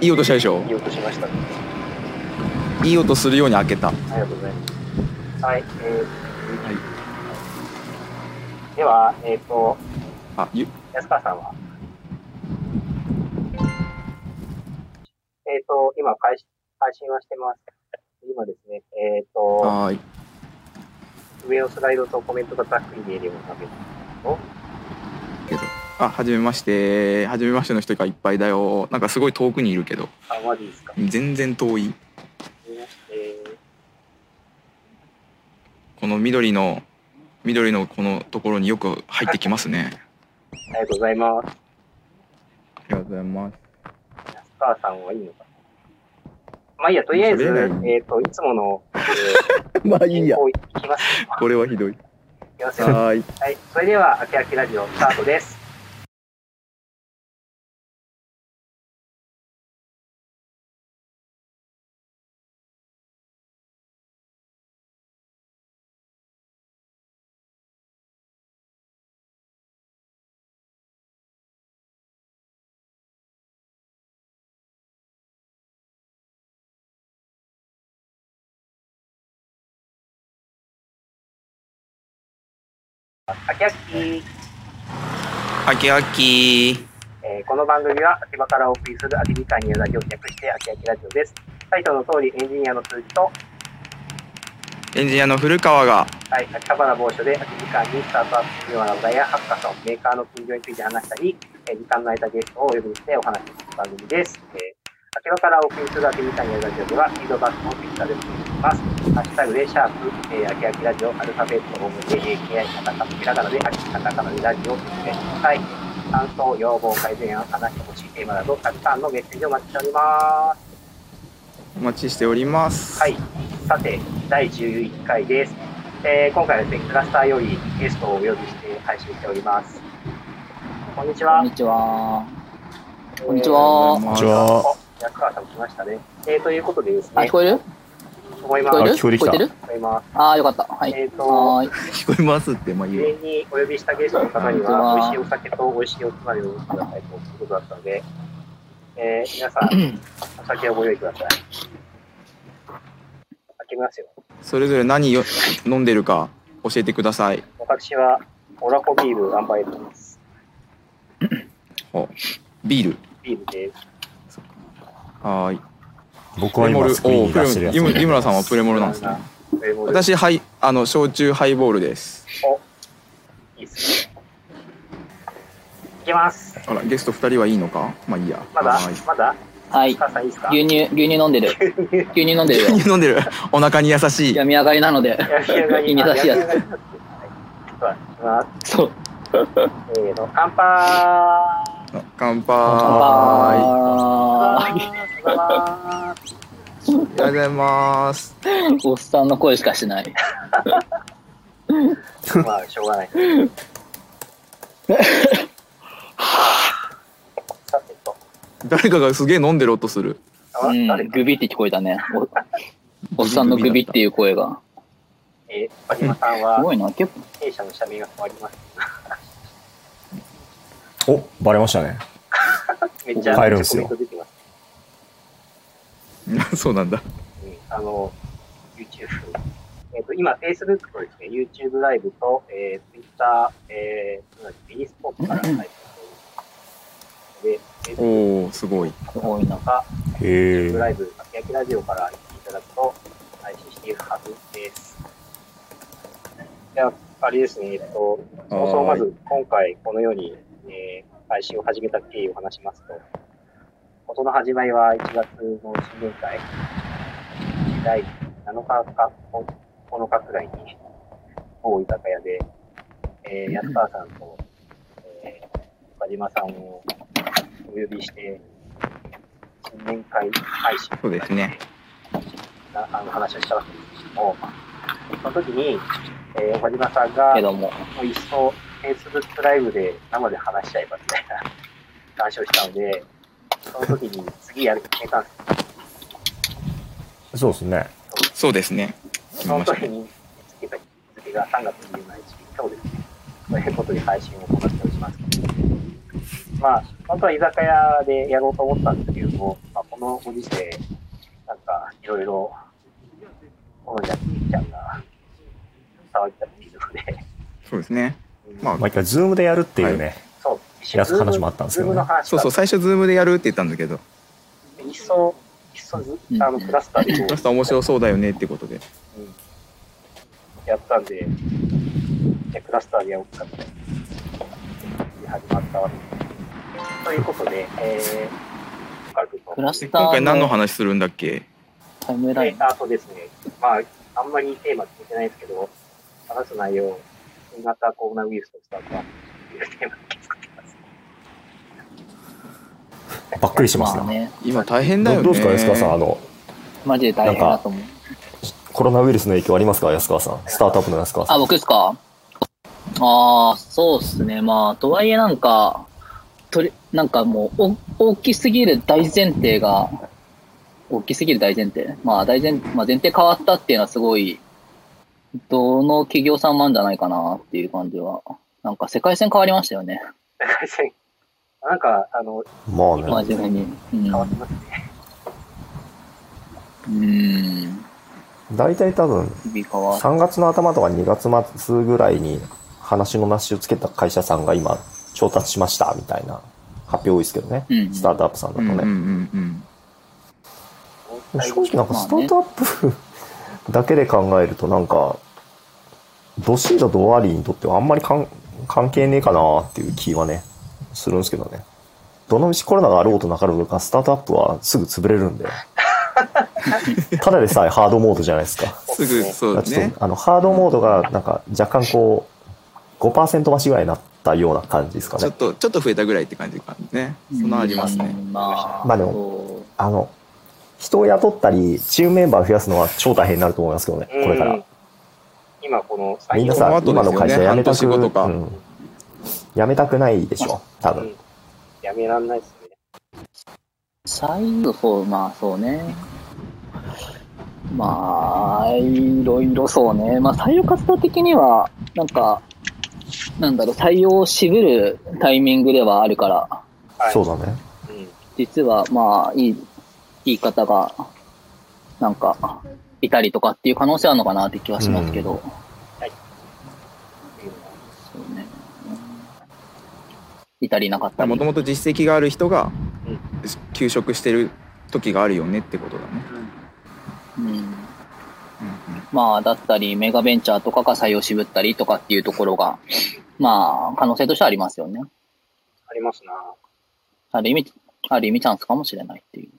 いい音したでしょ？いい音しましたね。いい音するように開けたありがとうございます。はい。えーはいでは、えっ、と、あゆ安川さんは？えっ、と、今配信、配信はしてます。今ですね、えっ、と、はーい上のスライドとコメントがざっくり見えるような画面を、けどあはじめましてはじめましての人がいっぱいだよなんかすごい遠くにいるけどあ、マジですか？全然遠いえーこの緑の緑のこのところによく入ってきますねありがとうございます。ありがとうございます安川さんはいいのかな？まあいいや、とりあえず、えっ、と、いつもの、えまあー、進行いきます。これはひどい。ははーいい。それでは、あきあきラジオスタートです。あきあき、あきあきえーこの番組は秋葉からお送りする秋時間にラジオを略して秋秋ラジオです。タイトルの通りエンジニアの数字と、エンジニアの古川がはい、秋葉原某所で秋時間にスタートアップするような話題やハッカソン、メーカーの近況について話したり、えー時間の空いたゲストをお呼びしてお話しする番組です。えー秋葉からお送りする秋時間にラジオでは、フィードバックをツイッターでお送りします。ハッシュタグでシャープ、えー、秋秋ラジオ、アルファベット大文字で AKI、カタカナ、ひらがなで秋、カタカナでラジオをお付けください。感想、要望、改善案、話してほしいテーマなど、たくさんのメッセージをお待ちしております。お待ちしておりますはい。さて、第11回です。えー今回はですね、クラスターよりゲストをお呼びして配信しております。こんにちは。こんにちは。こんにちえはこんにちは。ー。安川さん来ましたね。えーということでですあ、ね聞、こえる思います。聞こえるあ聞こえてきた聞こえてる？聞こえます。あー、よかった。はい。えっ、ーい。聞こえますってまあ言事前うにお呼びしたゲストの方には、美味しいお酒と美味しいおつまみをくださいということだったので、えー皆さん、お酒をご用意ください。開けますよ。それぞれ何よ飲んでるか教えてください私は、オラコビールアンバイルです。ビール？ビールです。はーい僕は今プレモル。スクリーン出してるやつ。レ湯村さんはプレモルなんですね。私はいあの焼酎ハイボールです。いいっすね。いきます。あらゲスト2人はいいのか？まあいいや。まだ？はーいまだ？はい。いい牛乳、牛乳飲んでる。牛乳飲んでるよ。牛乳飲んでる。お腹に優しい。病み上がりなので。焼き上がり胃に優しいやつ。そう。せーの、乾杯乾杯乾あ杯。りがとうございます。ありがとうございますおっさんの声しかしない。まあ、しょうがない。誰かがすげえ飲んでる音するあうんグビって聞こえたね。おおっさんのグビっていう声が。えー、パリマさんすはごいな。結構、弊社の社名が変わります。おバレましたね めっちゃ変えるんすよ。そうなんだうんあの、YouTube。えっ、と、今、Facebook とですね、YouTube ライブと、えー、Twitter、えー、ミニスポーツから配信しておりますので、おおすごいすごいな。か、へ YouTube ラえイブ、あきやきラジオから言っていただくと、配信しているはずです。じゃあ、あれですね、えっと、そもそもまず今回このように、えー配信を始めた経緯を話しますと、事の始まりは1月の新年会、第7日か9日くらいに、某居酒屋で、えー安川さんと、えー岡島さんをお呼びして、新年会配信そうですねなあの話をしたわけですけども、その時に、えー岡島さんが。もういっそ Facebook ライブで生で話しちゃえばみたいな話をしたので、その時に次やるって決めたんですそうですねそうですね決その時に見つけた日付が3月27日、今日ですね。ということで配信を行っております。まあ、本当は居酒屋でやろうと思ったんですけども、まあ、このご時世、なんか、いろいろ、このジャッキーちゃんが騒いだっていうので、そうですね。うんまあ毎回ズームでやるっていうね、そう、やつ話もあったんですけどね。そうそう、最初ズームでやるって言ったんだけど、いっそ、いっそず、あの、クラスターで。クラスター面白そうだよねってことで。うん。やったんで、じゃあクラスターでやろうかって、始まったわけ。です。ということで、えー、クラスター今回何のの話するんだっけ？タイムライン。あとですね、まあ、あんまりテーマ聞いてないですけど、話す内容、新型コロナウイルスとスタートアップというテーマで作ってます。ばっくりしますな。まあね、今大変だよね。どどうですか、安川さん、あの、マジで大変だと思う。コロナウイルスの影響ありますか、安川さん？スタートアップの安川さあ、ん。僕ですか？ああ、そうっすね。まあ、とはいえなんか、とり、なんかもう、お大きすぎる大前提が、大きすぎる大前提？まあ、大前、まあ、前提変わったっていうのはすごい、どの企業さんもあるんじゃないかなっていう感じは。なんか世界線変わりましたよね。なんか、あの、まあね。真面目に。うん。変わってますね。うん。大体多分、日々変わ3月の頭とか2月末ぐらいに話のなしをつけた会社さんが今調達しましたみたいな発表多いですけどね。うんスタートアップさんだとね。うんうんうんうん。正直なんかスタートアップだけで考えるとなんか、ドシードドワリーにとってはあんまりかん関係ねえかなっていう気はね、するんですけどね。どのみちコロナがあろうとなかろうとか、スタートアップはすぐ潰れるんで。ただでさえハードモードじゃないですか。すぐ、そうだねちょっと。あの、ハードモードがなんか若干こう、5%増しぐらいになったような感じですかねちょっ。と、ちょっと増えたぐらいって感じかね。そんなありますね。うんまあ、まあでもあの、人を雇ったり、チームメンバーを増やすのは超大変になると思いますけどね、これからうん。今このみんなさ、今の会社辞めたく、うん辞めたくないでしょ、多分。やめらんないですね。最後、そう、まあそうね。まあ、いろいろそうね。まあ採用活動的には、なんか、なんだろう、採用を渋るタイミングではあるから、はい。そうだね。うん。実はまあ、いい、いい方が、なんか、いたりとかっていう可能性あるのかなって気はしますけど。うんそうね。いたりいなかったり。もともと実績がある人がうん休職してる時があるよねってことだね。うんまあ、だったり、メガベンチャーとかが採用渋ったりとかっていうところが、まあ、可能性としてはありますよね。ありますな。ある意味、ある意味チャンスかもしれないっていう。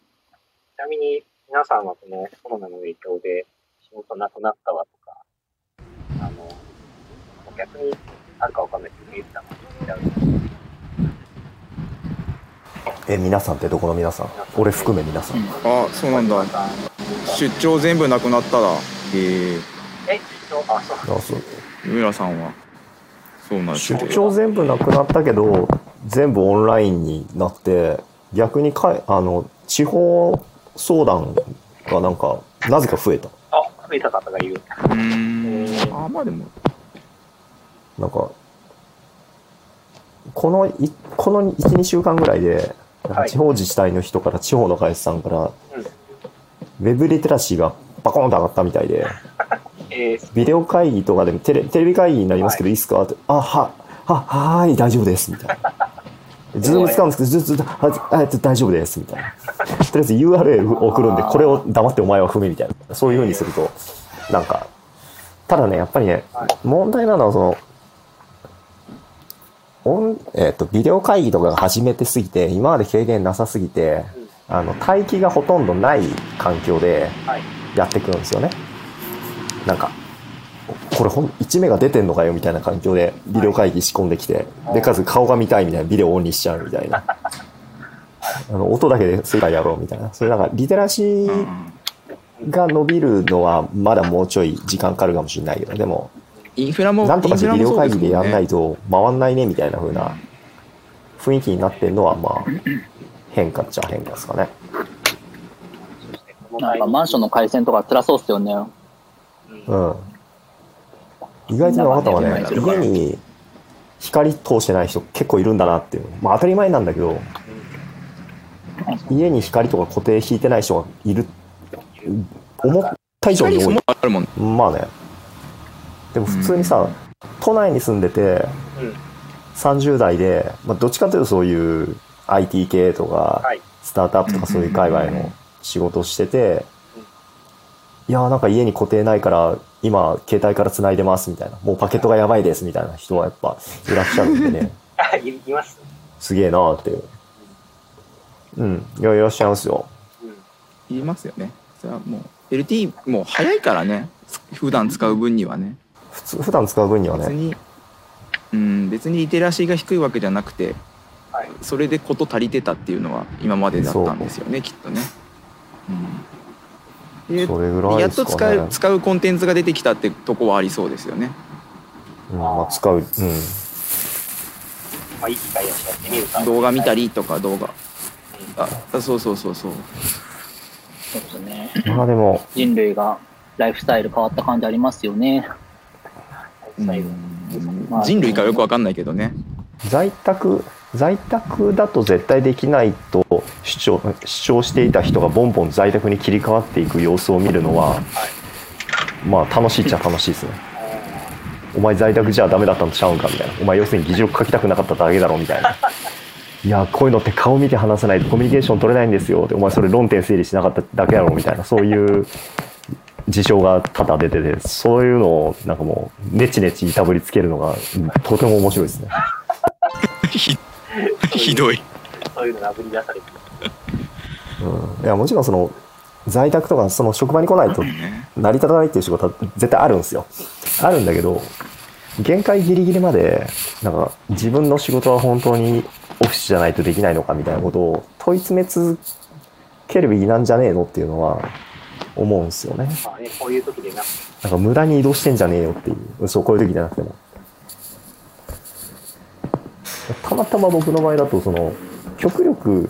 ちなみに、皆さんはこのコロナの影響で仕事なくなったわとか、あの、逆にあるかわかんないけど、言ったの聞いてあるえ、皆さんってどこの皆さん？俺含め皆さん。うんあ、そうなんだ。出張全部なくなったら。えええ、そうあ、そう。あそう三浦さんは。そうなんです出張全部なくなったけど、全部オンラインになって、逆にかい、あの、地方相談がなんか、なぜか増えた。あ、増えた方がいる。うーん。あ、まあでも。なんか、このい、この1、2週間ぐらいで、なんかはい地方自治体の人から、地方の会社さんから、うんウェブリテラシーがバコーンと上がったみたいで、えー、ビデオ会議とかでもテレテレビ会議になりますけど、い、いっすかって、あ、は、は、はーい、大丈夫です、みたいな。ズーム使うんですけど、ずっと、あ、あ大丈夫です、みたいな。とりあえず URL 送るんで、これを黙ってお前は踏め、みたいな。そういう風にすると、なんか、ただね、やっぱりね、問題なのは、その、オン、えっ、と、ビデオ会議とかが初めてすぎて、今まで経験なさすぎて、あの、待機がほとんどない環境で。やってくるんですよね。なんか、これほん、1目が出てんのかよみたいな環境でビデオ会議仕込んできて、で、かつ顔が見たいみたいなビデオオンにしちゃうみたいな。あの、音だけで世界やろうみたいな。それなんか、リテラシーんが伸びるのはまだもうちょい時間かかるかもしれないけど、でも、インフラも、なんとかしてビデオ会議でやんないと。と回んないねみたいな風な雰囲気になってるのは、まあ、変化っちゃ変化ですかね。なんかマンションの回線とか辛そうっすよね。うんうん。意外とね、分かったのはね家に、光通してない人結構いるんだなっていう。まあ当たり前なんだけど、家に光とか固定引いてない人がいる。思った以上に多い光も。あるもんまあね。でも普通にさ、都内に住んでて、うん。30代で、まあ、どっちかというとそういう IT 系とか、はい。スタートアップとかそういう界隈の仕事をしてて、いやーなんか家に固定ないから、今携帯から繋いでますみたいな、もうパケットがやばいですみたいな人はやっぱいらっしゃるんでね、あ、いいます。すげえなーっていう。うん。いや、いらっしゃいますよ。うん。言いますよねそれはもう LT もう早いからね普段使う分にはね普通、普段使う分にはね。別にうん別にリテラシーが低いわけじゃなくてはい。それでこと足りてたっていうのは今までだったんですよねきっとね。うん、でそれぐらいやっですかね。と使う使うコンテンツが出てきたってとこはありそうですよね。うん、まあ使う。うん。まあ、いい機会だしやってみるか。動画見たりとか動画ああそうそうそうそうそうですね。まあでも、人類がライフスタイル変わった感じありますよね。うん。まあ人類かよくわかんないけどね。在宅、在宅だと絶対できないと主張主張していた人がボンボン在宅に切り替わっていく様子を見るのは、まあ楽しいっちゃ楽しいですね。お前在宅じゃダメだったんとちゃうんかみたいな。お前要するに議事録書きたくなかっただけだろみたいな。いや、こういうのって顔見て話さないとコミュニケーション取れないんですよって、お前それ論点整理しなかっただけだろみたいな、そういう事象が多々出てて、そういうのをなんかもう、ネチネチいたぶりつけるのが、うんとても面白いですね。ひ ひどい。そういうのがぶり出されてうん、いやもちろんその在宅とかその職場に来ないと成り立たないっていう仕事は絶対あるんですよ。あるんだけど限界ギリギリまでなんか自分の仕事は本当にオフィスじゃないとできないのかみたいなことを問い詰め続けるべきなんじゃねえのっていうのは思うんですよね。まあね、こういう時でな。くなんか無駄に移動してんじゃねえよっていう。そうこういう時じゃなくてもたまたま僕の場合だとその極力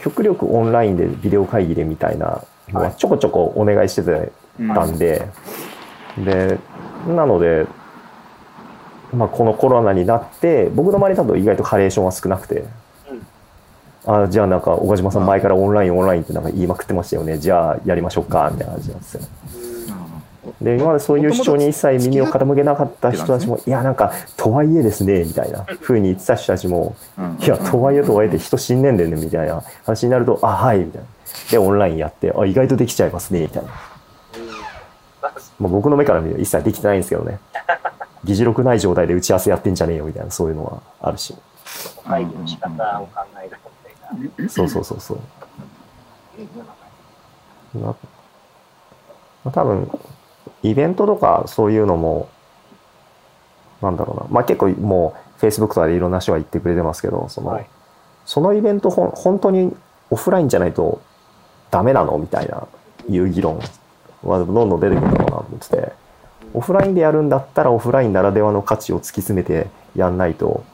極力オンラインでビデオ会議でみたいなのはちょこちょこお願いしてたんで、でなので、まあ、このコロナになって僕の周りだと意外とハレーションは少なくて。あじゃあなんか岡島さん前からオンラインオンラインってなんか言いまくってましたよね。じゃあやりましょうかみたいな感じなんですよで今までそういう主張に一切耳を傾けなかった人たちも、いや、なんか、とはいえですね、みたいな風に言ってた人たちも、いや、とはいえとはいえで人死んでんだよね、みたいな話になると、あ、はい、みたいな。で、オンラインやって、あ、意外とできちゃいますね、みたいな。まあ、僕の目から見ると一切できてないんですけどね。議事録ない状態で打ち合わせやってんじゃねえよ、みたいな、そういうのはあるし。会議の仕方を考えるみたいな。そうそうそうそう。ままあ、多分、イベントとかそういうのも、なんだろうな。まあ結構もう Facebook とかでいろんな人が言ってくれてますけど、その、はいそのイベントほん本当にオフラインじゃないとダメなの？みたいないう議論はどんどん出てくるのかなと思ってて、オフラインでやるんだったらオフラインならではの価値を突き詰めてやんないと、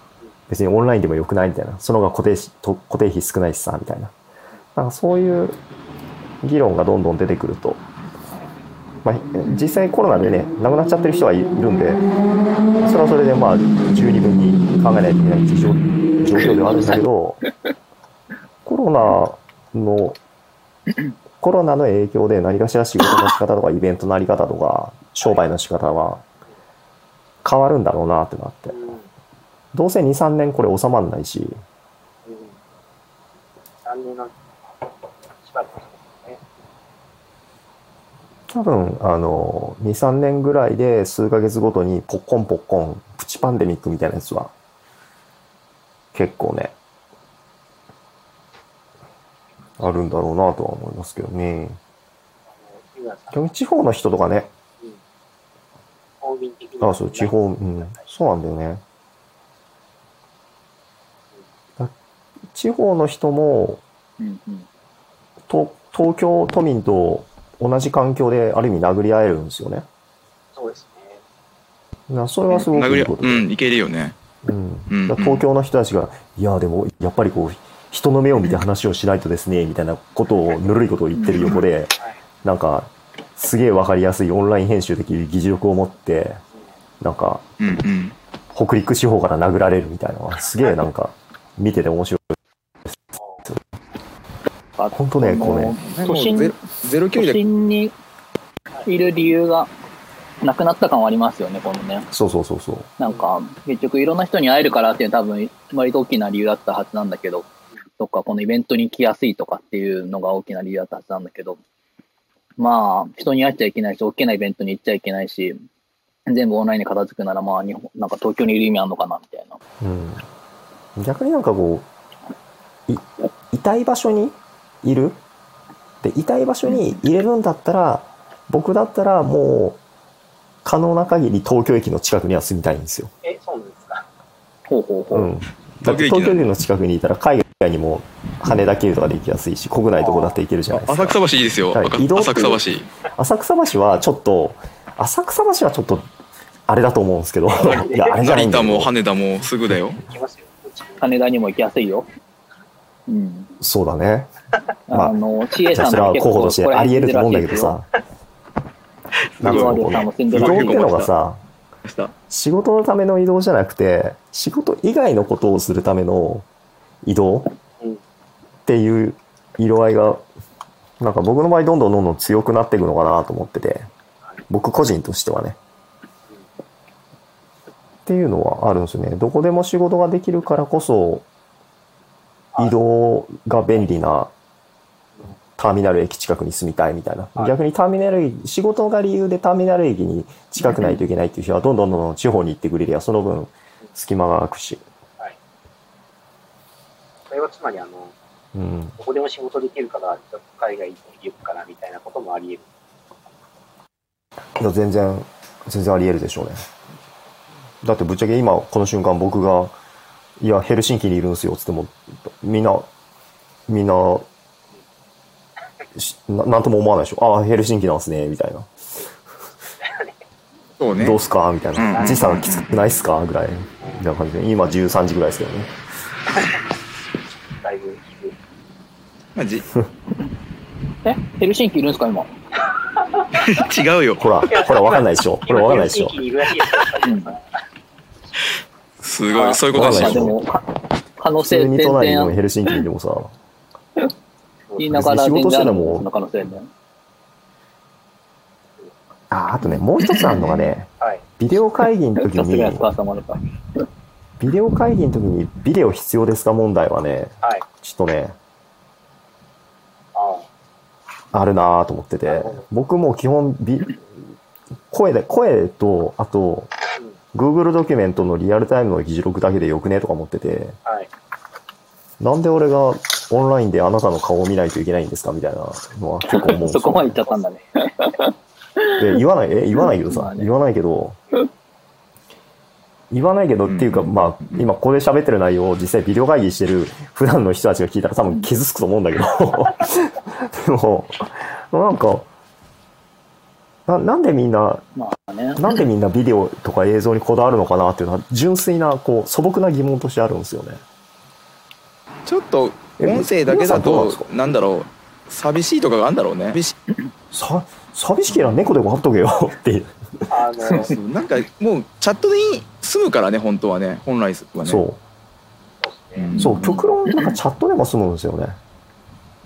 別にオンラインでもよくない？みたいな。その方が固定固定費少ないしさ、みたいな。なんかそういう議論がどんどん出てくると、まあ、実際コロナでね、亡くなっちゃってる人はいるんで、それはそれでまあ十二分に考えないといけない状状況ではあるんだけど、コロナの、コロナの影響で何かしら仕事の仕方とかイベントのあり方とか商売の仕方は変わるんだろうなってなって。うんどうせ2、3年これ収まんないし、うん3年なんてしばらく。多分、あの、2、3年ぐらいで数ヶ月ごとにポッコンポッコン、プチパンデミックみたいなやつは、結構ね、あるんだろうなとは思いますけどね。あの、井村さん逆に地方の人とかね、うん方便的にあそう、地方、うん、そうなんだよね。だ地方の人も、うんうん。と東京都民と同じ環境である意味殴り合えるんですよね。そうですね。なそれはすごく殴りいいことで。うんいけるよね。うん東京の人たちが、いや、でも、やっぱりこう、人の目を見て話をしないとですね、みたいなことを、ぬるいことを言ってる横で、はい。なんか、すげえわかりやすいオンライン編集的議事録を持って、なんか、うんうん北陸地方から殴られるみたいなのは、すげえなんか、見てて面白い。あ本当ね、こうね、も都心うゼロゼロ距都離にいる理由がなくなった感はありますよね、このね。そうそうそうそう。なんか、結局いろんな人に会えるからっていうのは多分、割と大きな理由だったはずなんだけど、とか、このイベントに来やすいとかっていうのが大きな理由だったはずなんだけど、まあ、人に会っちゃいけないし、大きなイベントに行っちゃいけないし、全部オンラインで片付くなら、まあ、日本、なんか東京にいる意味あるのかな、みたいな。うん。逆になんかこう、い、痛い場所にいる？で、痛い場所に入れるんだったら、僕だったらもう、可能な限り東京駅の近くには住みたいんですよ。え、そうなんですか？ほうほうほう。うん。だって東京駅の近くにいたら海外にも羽田経由とかで行きやすいし、国内どこだって行けるじゃないですか。浅草橋いいですよ、はい赤移動浅草橋浅草橋はちょっと、浅草橋はちょっと、あれだと思うんですけど、いや、あれじゃないんだ成田も羽田もすぐだよ羽田にも行きやすいよ。うん。そうだね。ま ああの、知恵じゃあそれはさんも結構候補としてあり得ると思うんだけどさ。なんかこう移動ってのがさ、仕事のための移動じゃなくて、仕事以外のことをするための移動うんっていう色合いが、なんか僕の場合どんどんどんどん強くなっていくのかなと思ってて、僕個人としてはね。っていうのはあるんですよね。どこでも仕事ができるからこそ、移動が便利なターミナル駅近くに住みたいみたいな。はい逆にターミナル駅、仕事が理由でターミナル駅に近くないといけないっていう人はどんどんどんどん地方に行ってくれりゃその分隙間が空くし。それはつまり、あの、うん。どこでも仕事できるから、海外に行くかなみたいなこともあり得る。いや、全然、全然あり得るでしょうね。だってぶっちゃけ今、この瞬間僕が、いや、ヘルシンキにいるんですよ、つっても、みんな、みんな、しななんとも思わないでしょ。ああ、ヘルシンキなんすね、みたいな。そうねどうすか？みたいうんな。時差がきつくないっすか？ぐらい。みたいな感じで。今13時ぐらいですけどね。だいぶ。まあじえ？ヘルシンキいるんですか、今？違うよほら、ほら、わかんないでしょ。これわかんないでしょ今地。域にいるらしいですよスタジオさんすごいそういうことですで可能普性に都内の然ヘルシンキにでもさ、言いながら仕事してて全然あるも。あ、あとね、もう一つあるのがね、はい。ビデオ会議の時に。ビデオ会議の時にビデオ必要ですか問題はね、はい。ちょっとね、ああるなぁと思ってて、僕も基本ビ、声で、声と、あと、あ。うん。Google ドキュメントのリアルタイムの議事録だけでよくね？とか思ってて、はい。なんで俺がオンラインであなたの顔を見ないといけないんですか？みたいなのは結構思う そこまで行っちゃったんだね。で、言わない、え、言わないけどさ、まあね。言わないけど、言わないけどっていうか、まあ、今ここで喋ってる内容を実際ビデオ会議してる普段の人たちが聞いたら多分傷つくと思うんだけど、でも、なんか、ななんでみんな、まあね。なんでみんなビデオとか映像にこだわるのかなっていうのは純粋な、こう、素朴な疑問としてあるんですよね。ちょっと音声だけだとなんだろう。寂しいとかがあるんだろうね。寂しさ、寂しければ猫でも貼っとけよ。っていう。あの、そうなんかもうチャットでいい済むからね本当はね。本来はね。そう。うん。そう、極論なんかチャットでも済むんですよね。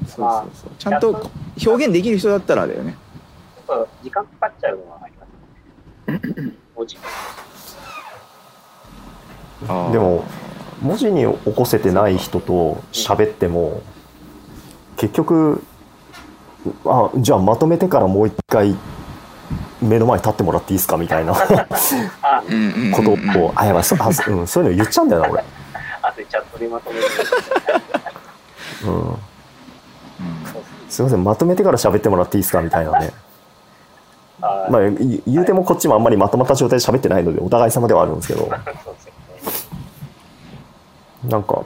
そうそうそう。ちゃんと表現できる人だったらだよねちょっと時間かかっちゃうのはありますね。文字でも、文字に起こせてない人と喋っても、結局、あ、じゃあまとめてからもう一回目の前に立ってもらっていいですかみたいなことを、あ、やばい、そうん、そういうの言っちゃうんだよな、俺。あとチャットでまとめる。うん。うんすいません、まとめてから喋ってもらっていいですかみたいなね。あまあ、い言うてもこっちもあんまりまとまった状態で喋ってないので、お互い様ではあるんですけど、ね。なんか、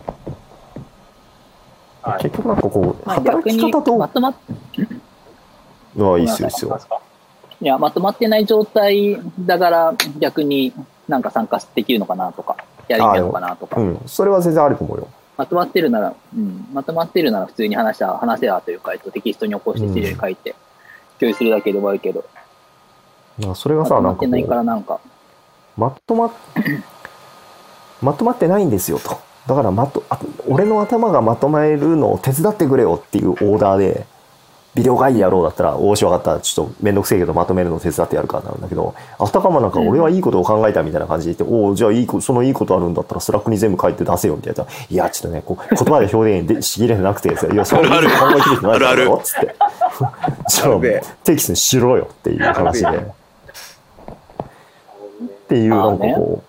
はい。結局なんかこう、まあ働き方と、まとまっ、いいっすよ、いいっすよ。いや、まとまってない状態だから逆になんか参加できるのかなとか、やりたいのかなとか。うん、それは全然あると思うよ。まとまってるなら、うん、まとまってるなら普通に話した、話せやというか、えっと、テキストに起こして資料に書いて、共有するだけで終わるけど、なそれがさ、まとまってなんかこう、からなんか、まとまっ、まとまってないんですよと。だからまと、あ俺の頭がまとめるのを手伝ってくれよっていうオーダーで、ビデオ会議やろうだったら、おおしわかった。ちょっとめんどくせえけどまとめるのを手伝ってやるからなんだけど、あたかもなんか俺はいいことを考えたみたいな感じで言って、おおじゃあいいこ、そのいいことあるんだったらスラックに全部書いて出せよみたいな。いや、ちょっとね、こう言葉で表現でしきれてなくてですよ。いや、そんなこと考えきれてないだろつって。じゃあ、テキストにしろよっていう話で。っていう、なんかこ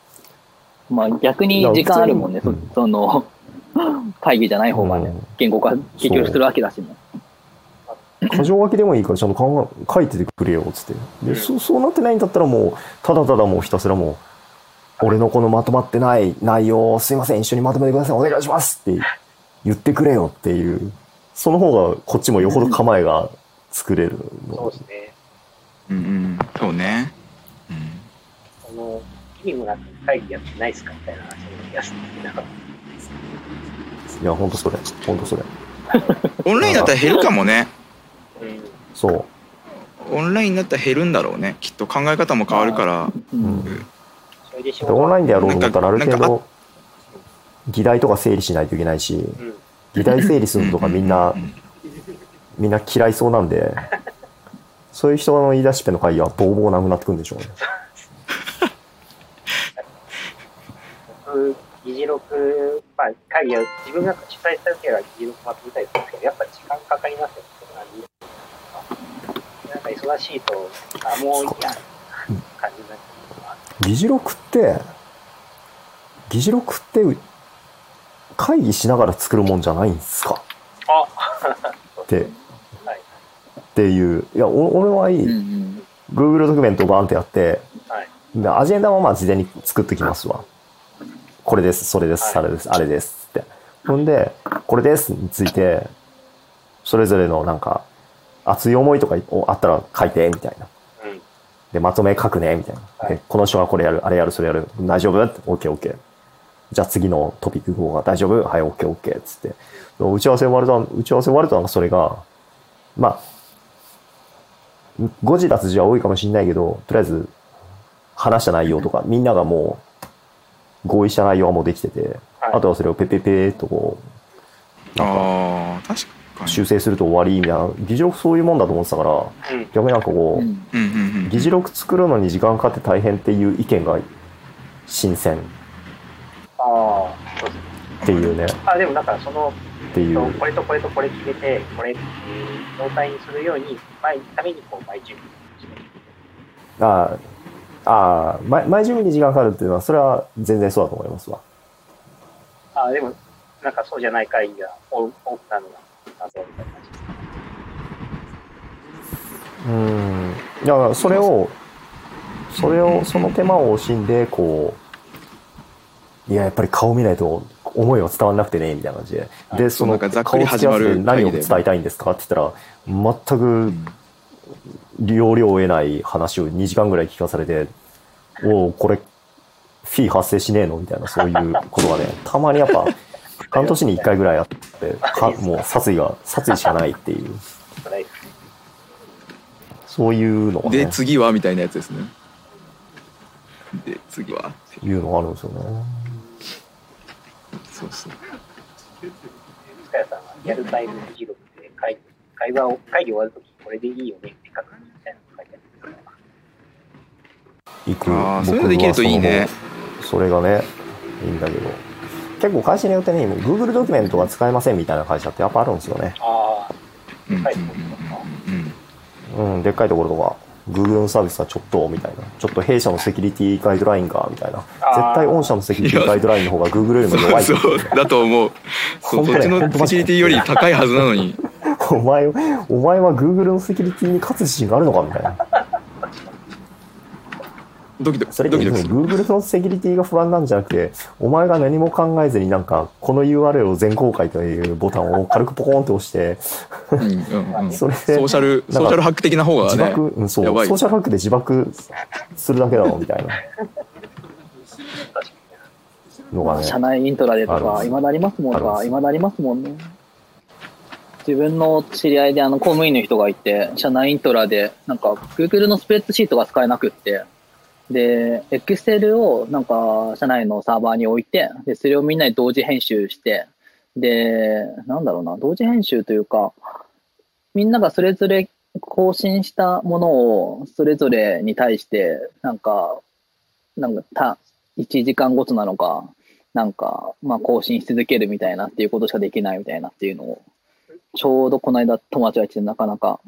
う。まあ逆に時間あるもんね、そその、会議じゃない方がね、言語化結局するわけだしね。箇条書きでもいいからちゃんと考え書いててくれよっつって。でそそうなってないんだったらもうただただもうひたすらもう俺のこのまとまってない内容すいません一緒にまとめてくださいお願いしますって言ってくれよっていうその方がこっちもよほど構えが作れるそうですね。うんうん。そうねの意味もなく会議やってないですかみたいな話をやすいや本当それ。本当それ。オンラインだったら減るかもね。うんそう。オンラインだったら減るんだろうね。きっと考え方も変わるから。うん。オンラインでやろうと思ったらある程なんか度議題とか整理しないといけないしうん議題整理するのとかみんなうん。みんな嫌いそうなんでそういう人の言い出しっぺの会議はボーボーなくなってくるんでしょうね僕議事録、まあ、会議は自分が主催した時は議事録まとめたりするんですけど、やっぱ時間かかりますよね、なんか忙しいと、あ、もういいや、感じになっちゃう議事録って議事録って会議しながら作るもんじゃないんですか？あって。はい、っていう。いやお俺はいい、うんうん。Google ドキュメントをバーンってやって。はい、でアジェンダはまあ事前に作ってきますわこれですそれです、はいあれですあれですってほんでこれですについてそれぞれのなんか熱い思いとかあったら書いてみたいなうん、で、まとめ書くね、みたいな。はいで、この人はこれやる、あれやる、それやる。大丈夫？オッケーオッケー。じゃあ次のトピック号が大丈夫？はい、オッケーオッケー。つって。打ち合わせ終わると、打ち合わせ終わるとなんかそれが、まあ、誤字脱字は多いかもしれないけど、とりあえず話した内容とか、みんながもう合意した内容はもうできてて、はい。あとはそれをペペペとこう、なんかああ確かに。修正すると終わりみたいな、議事録そういうもんだと思ってたから、うん、逆になんかこう、議事録作るのに時間かかって大変っていう意見が新鮮。ああ、そうですね。っていうねあ、でもなんかその、っていう。これとこれとこれ決めて、これっていう状態にするように、毎ためにこう、毎準備してああああ前前準備に時間かかるっていうのはそれは全然そうだと思いますわ。あ、でも、なんかそうじゃない会議が多多くなるのが、謎みたいな感じ。うん。いやそれをそれをその手間を惜しんでこういややっぱり顔見ないと思いは伝わんなくてねみたいな感じで。でその顔り始まるつき合わせて何を伝えたいんですかって言ったら全く要領を得ない話を2時間ぐらい聞かされて、おお、これ、フィー発生しねえの？みたいな、そういうことがね、たまにやっぱ、半年に1回ぐらいあって、かもう殺意が、殺意しかないっていう、そういうのがね、で次は？みたいなやつですね。で次は？っていう。のがあるんですよね。そうそう。塚谷さんはリアルタイム議事録で会会話を、会議終わるときこれでいいよね行く。あーそういうのできるといいね。それがね、いいんだけど、結構会社によってね、Google ドキュメントが使えませんみたいな会社ってやっぱあるんですよね。あうんうんはいうんうん、でっかいところとか、Google のサービスはちょっと、みたいな。ちょっと弊社のセキュリティガイドラインが、みたいな。絶対御社のセキュリティガイドラインの方が Google よりも弱い。そうそうだと思う そうそっちのセキュリティより高いはずなのにお前、お前は Google のセキュリティに勝つ自信があるのかみたいな。ドキドキそれドキドキする。Google のセキュリティが不安なんじゃなくて、お前が何も考えずになんか、この URL を全公開というボタンを軽くポコーンって押して、うんうんうん。それでソーシャルソーシャルハック的な方がね自爆、うん、そう、やばい。ソーシャルハックで自爆するだけだろ、みたいな。のがね。社内イントラでとか、あるんです今なりますもんか、あるんです今なりますもんね。自分の知り合いであの公務員の人がいて、社内イントラで、なんか Google のスプレッドシートが使えなくって、で、Excel をなんか社内のサーバーに置いて、で、それをみんなで同時編集して、で、なんだろうな、同時編集というか、みんながそれぞれ更新したものをそれぞれに対して、なんか、なんかた、1時間ごとなのか、なんか、まあ更新し続けるみたいなっていうことしかできないみたいなっていうのを、ちょうどこの間友達が言っててなかなか、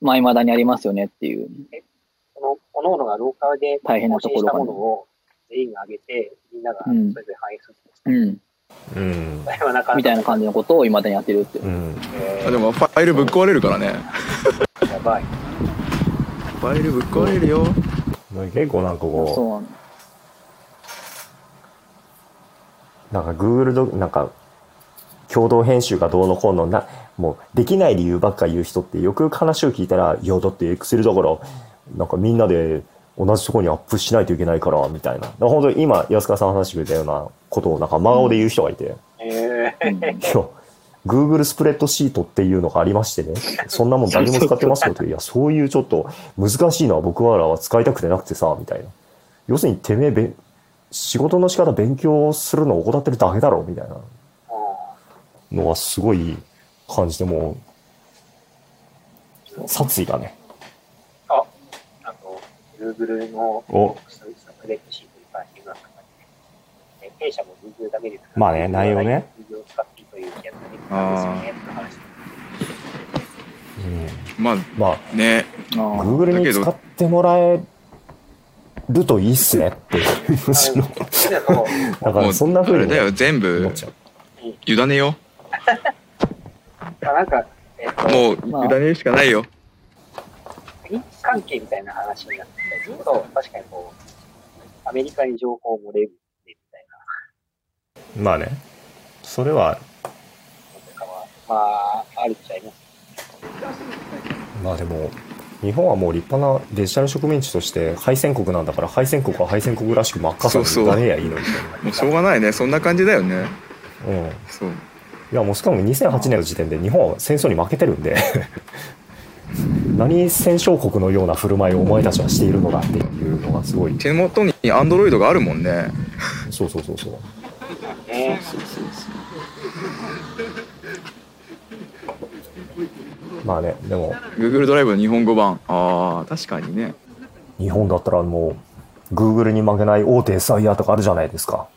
まあ未だにありますよねっていう。この、各々がローカルで大変な更新したところがねものを全員が上げて、みんながそれぞれ反映するんですか、うん。みたいな感じのことを未だにやってるっていうう。ん。えあでもファイルぶっ壊れるからねーやばい。ファイルぶっ壊れるよ結構なんかこそうなの。う、なんか Google ドなんか、共同編集がどうのこうのな、もうできない理由ばっか言う人ってよくよく話を聞いたら、いや、だって Excel だから、なんかみんなで同じところにアップしないといけないから、みたいな。本当に今、安川さん話してくれたようなことをなんか真顔で言う人がいて、えー、うんいや、Google スプレッドシートっていうのがありましてね、そんなもん誰も使ってますよと。いや、そういうちょっと難しいのは僕らは使いたくてなくてさ、みたいな。要するにてめえべん、仕事の仕方勉強するのを怠ってるだけだろ、みたいなのはすごい感じて、もう、殺意がね。Google のお、スプレシートに関しての中で、え弊社も Google だけでまあね内容ね。Google を使っていいというやつができたんですよね、って話。うん。まあまあ、ね Google に使ってもらえるといいっすねってだからそんな風にあれだよ全思部。委ねよあなんか、えっ、と、もうまあ委ねるしかないよ日関係みたいな話になってたりすると、確かにこう、アメリカに情報を漏れるみたいな。まあね。それは、のとかは、まあ、あるっちゃいます。まあでも、日本はもう立派なデジタル植民地として敗戦国なんだから敗戦国は敗戦国らしく真っ赤さにねりゃいいのに。もうしょうがないね。そんな感じだよね。うん。そう。いやもうしかも2008年の時点で日本は戦争に負けてるんで何戦勝国のような振る舞いをお前たちはしているのだっていうのがすごい。手元にアンドロイドがあるもんね。そうそうそうそう。ねまあねでも。Google ドライブの日本語版。ああ確かにね。日本だったらもう Google に負けない大手 SIR とかあるじゃないですか。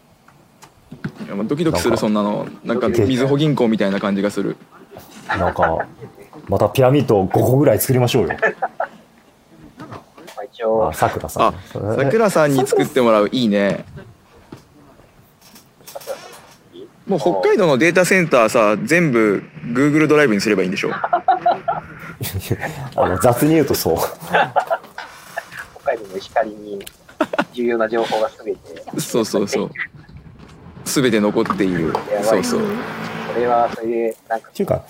いやまあドキドキするそんなの。なんかみずほ銀行みたいな感じがする。なんかまたピラミッド5個ぐらい作りましょうよ。まあ、一応。あ、さくらさんあさくらさんに作ってもらう。いいね。もう北海道のデータセンターさ全部 Google ドライブにすればいいんでしょ あの雑に言うとそう。北海道の石狩に重要な情報がすべて、そうそうそう。全て残っている。やばい。うそそう。それはそれで、なんか。っ、ていうか、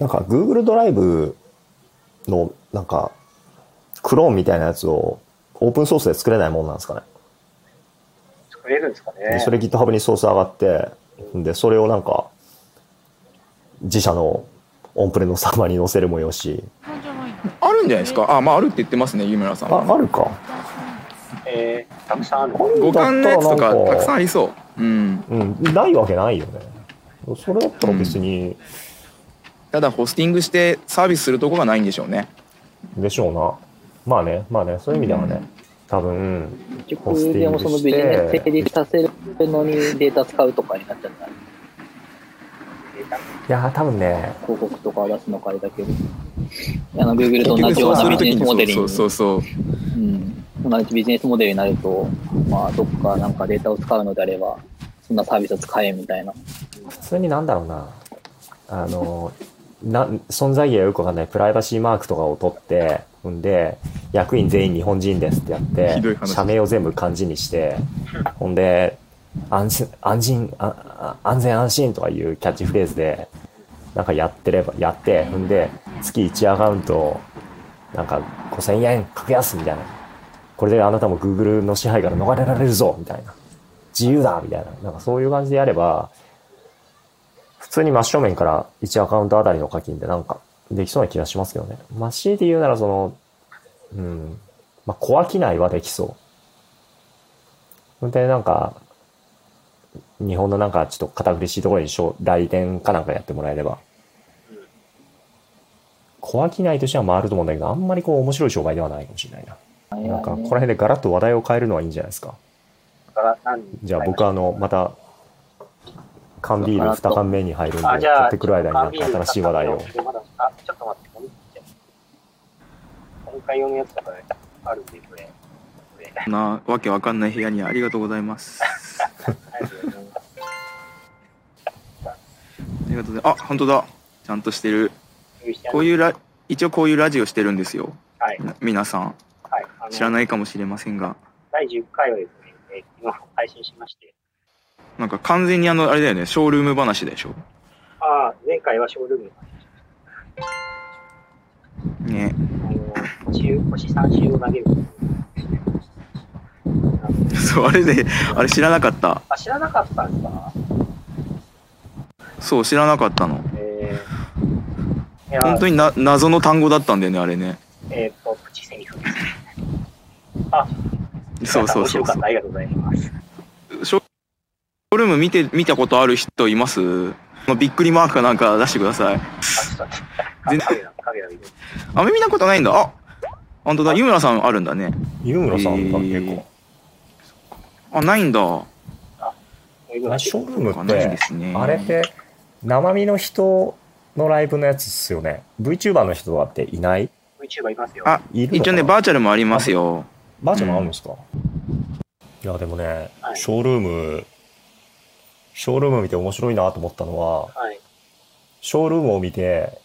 なんか Google ドライブのなんかクローンみたいなやつをオープンソースで作れないもんなんですかね。作れるんですかね。でそれ GitHub にソース上がって、で、それをなんか自社のオンプレのサーバーに載せるもよし。あるんじゃないですか？あまああるって言ってますね湯村さんあ、あるか。えー、たくさんある。五感のやつとかたくさんん。ありそううんうん、ないわけないよね。それだったら別に、ただホスティングしてサービスするとこがないんでしょうね。でしょうな。まあね、まあね、そういう意味ではね、多分、結局、でもそのビジネス成立させるのにデータ使うとかになっちゃった。ら、データいやー多分ね、広告とか出すのかあれだけど、あの、Google と同じようなビジネスモデルに、そうそうそう。うん、同じビジネスモデルになると、まあ、どっかなんかデータを使うのであれば、そんなサービスを使えみたいな。普通になんだろうな、あの、な存在意義はよくわかんないプライバシーマークとかを取って、んで、役員全員日本人ですってやって社名を全部漢字にして、ほんで、安心、安心、安全安心とかいうキャッチフレーズで、なんかやってれば、やって、んで、月1アカウント、なんか5000円格安みたいな。これであなたも Google の支配から逃れられるぞみたいな。自由だみたいな。なんかそういう感じでやれば、普通に真正面から1アカウントあたりの課金でなんかできそうな気がしますけどね。まあ、強いて言うならその、うん。まあ、小商いはできそう。で、なんか、日本のなんかちょっと堅苦しいところにしょ来店かなんかやってもらえれば。小商いとしては回ると思うんだけど、あんまりこう面白い商売ではないかもしれないな。なんか、この辺でガラッと話題を変えるのはいいんじゃないですか。じゃあ僕あの、また、缶ビール2缶目に入るんで、あ、じゃあ、買ってくる間になんか新しい話題を。ちょっと待って、今回用のやつだからあるんで、これ。これこんなわけわかんない部屋にありがとうございます。ありがとうございますあ本当だ。ちゃんとしてる。こういう。ラ、一応こういうラジオしてるんですよ。はい。み皆さん。はい。知らないかもしれませんが。第10回をですね、えー昨日配信しまして、なんか完全にあの、あれだよね、ショールーム話でしょ？ああ、前回はショールームの話ね。あの、星、星3周を投げる。そう、あれで、あれ知らなかった？あ、知らなかったんですかそう、知らなかったの。えー、本当にな謎の単語だったんだよね、あれね。えっ、と、プチセミフ。あ、そうそうそう。ありがとうございます。ルーム見て、見たことある人います？まあびっくりマークかなんか出してください。全影だ、影だ、見て。あん見たことないんだ。あ本当だ、湯村さんあるんだね。湯村さんがえー結構。あ、ないんだ。あショールームあないってですね。あれって生身の人のライブのやつっすよね VTuber の人だっていない？VTuber いますよ。あいる一応ね、バーチャルもありますよ。バーチャルもあるんですか、いやでもね、はいショールームショールーム見て面白いなと思ったのははい。ショールームを見て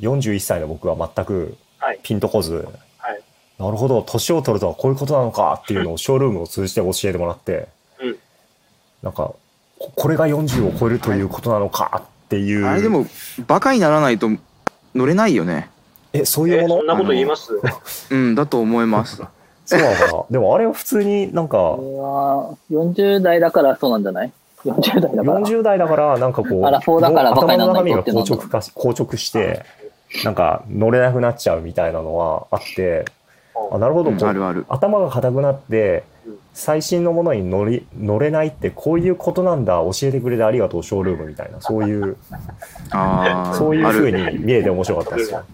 41歳の僕は全くはい。ピンとこず、はい。なるほど年を取るとはこういうことなのかっていうのをショールームを通じて教えてもらって、うんなんかここれが40を超えるということなのかっていう、あれでも、バカにならないと乗れないよね。えそういえ、うもの？そんなこと言います？うん、だと思います。そうなのかなでもあれは普通になんかこれは、40代だからそうなんじゃない ?40 代だから。40代だからなんかこうアラフォーだから頭の中身が硬直化し硬直してなんか乗れなくなっちゃうみたいなのはあってあなるほどうんこうあるある。頭が硬くなってうん最新のものに乗り乗れないってこういうことなんだ教えてくれてありがとうショールームみたいなそういうああ、そういう風あるに見えて面白かったですよ。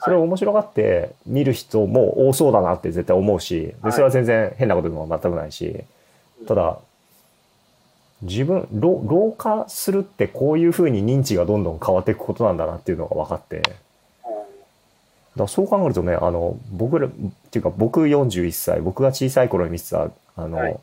それを面白がって見る人も多そうだなって絶対思うしでそれは全然変なことでも全くないしただ自分老老化するってこういう風に認知がどんどん変わっていくことなんだなっていうのが分かってだそう考えるとねあの僕らっていうか僕41歳僕が小さい頃に見てたあの、はい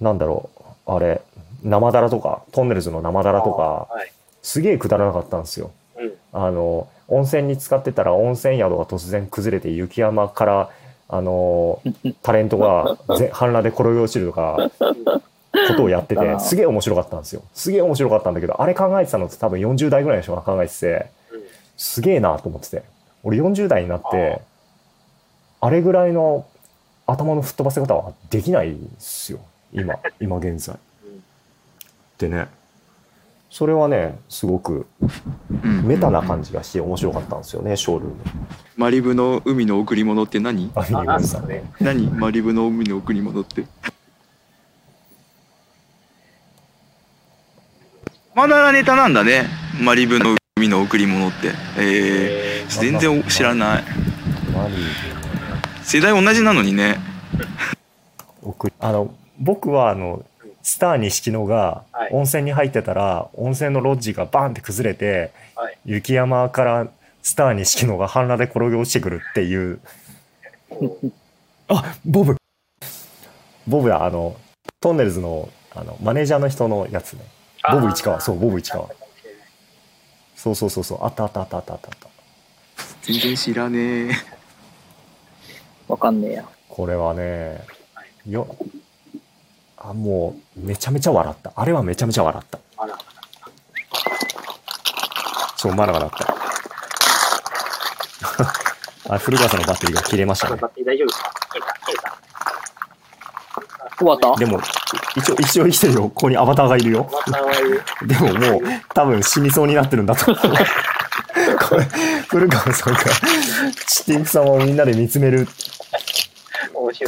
なんだろうあれ生だらとかトンネルズの生だらとかはい。すげえくだらなかったんですよ。うん。あの温泉に使ってたら温泉宿が突然崩れて雪山からあのタレントがぜ半裸で転げ落ちるとかことをやってて すげえ面白かったんですよ。すげえ面白かったんだけどあれ考えてたのって多分40代ぐらいの人が考えててうん。すげえなと思ってて。俺40代になってあれぐらいの頭の吹っ飛ばせ方はできないんですよ。今今現在。うん。でねそれはねすごくうんメタな感じがして面白かったんですよね、ショールーム。マリブの海の贈り物って何？アミニあ、なんムさんね。何？マリブの海の贈り物って。まだネタなんだね。マリブの海の贈り物って。ええー、全然知らない。マリー世代同じなのにね。あの僕はあのスター錦野がはい。温泉に入ってたら、温泉のロッジがバーンって崩れて、はい。雪山からスター錦野が半裸で転げ落ちてくるっていう。ーあボブ。ボブだあのトンネルズのあのマネージャーの人のやつね。ボブ市川そうボブ市川。そうそうそうそう。あったあったあったあったあったあった。全然知らねえ。わかんねえや。これはねよあもうめちゃめちゃ笑った。あれはめちゃめちゃ笑った。そうまだ笑った。あ古川さんのバッテリーが切れましたね。バッテリー大丈夫ですか消えた、消えた。終わった？でも一応一応生きてるよ。ここにアバターがいるよ。でももう多分死にそうになってるんだと。思うこれ、古川さんが、散っていく様をみんなで見つめる。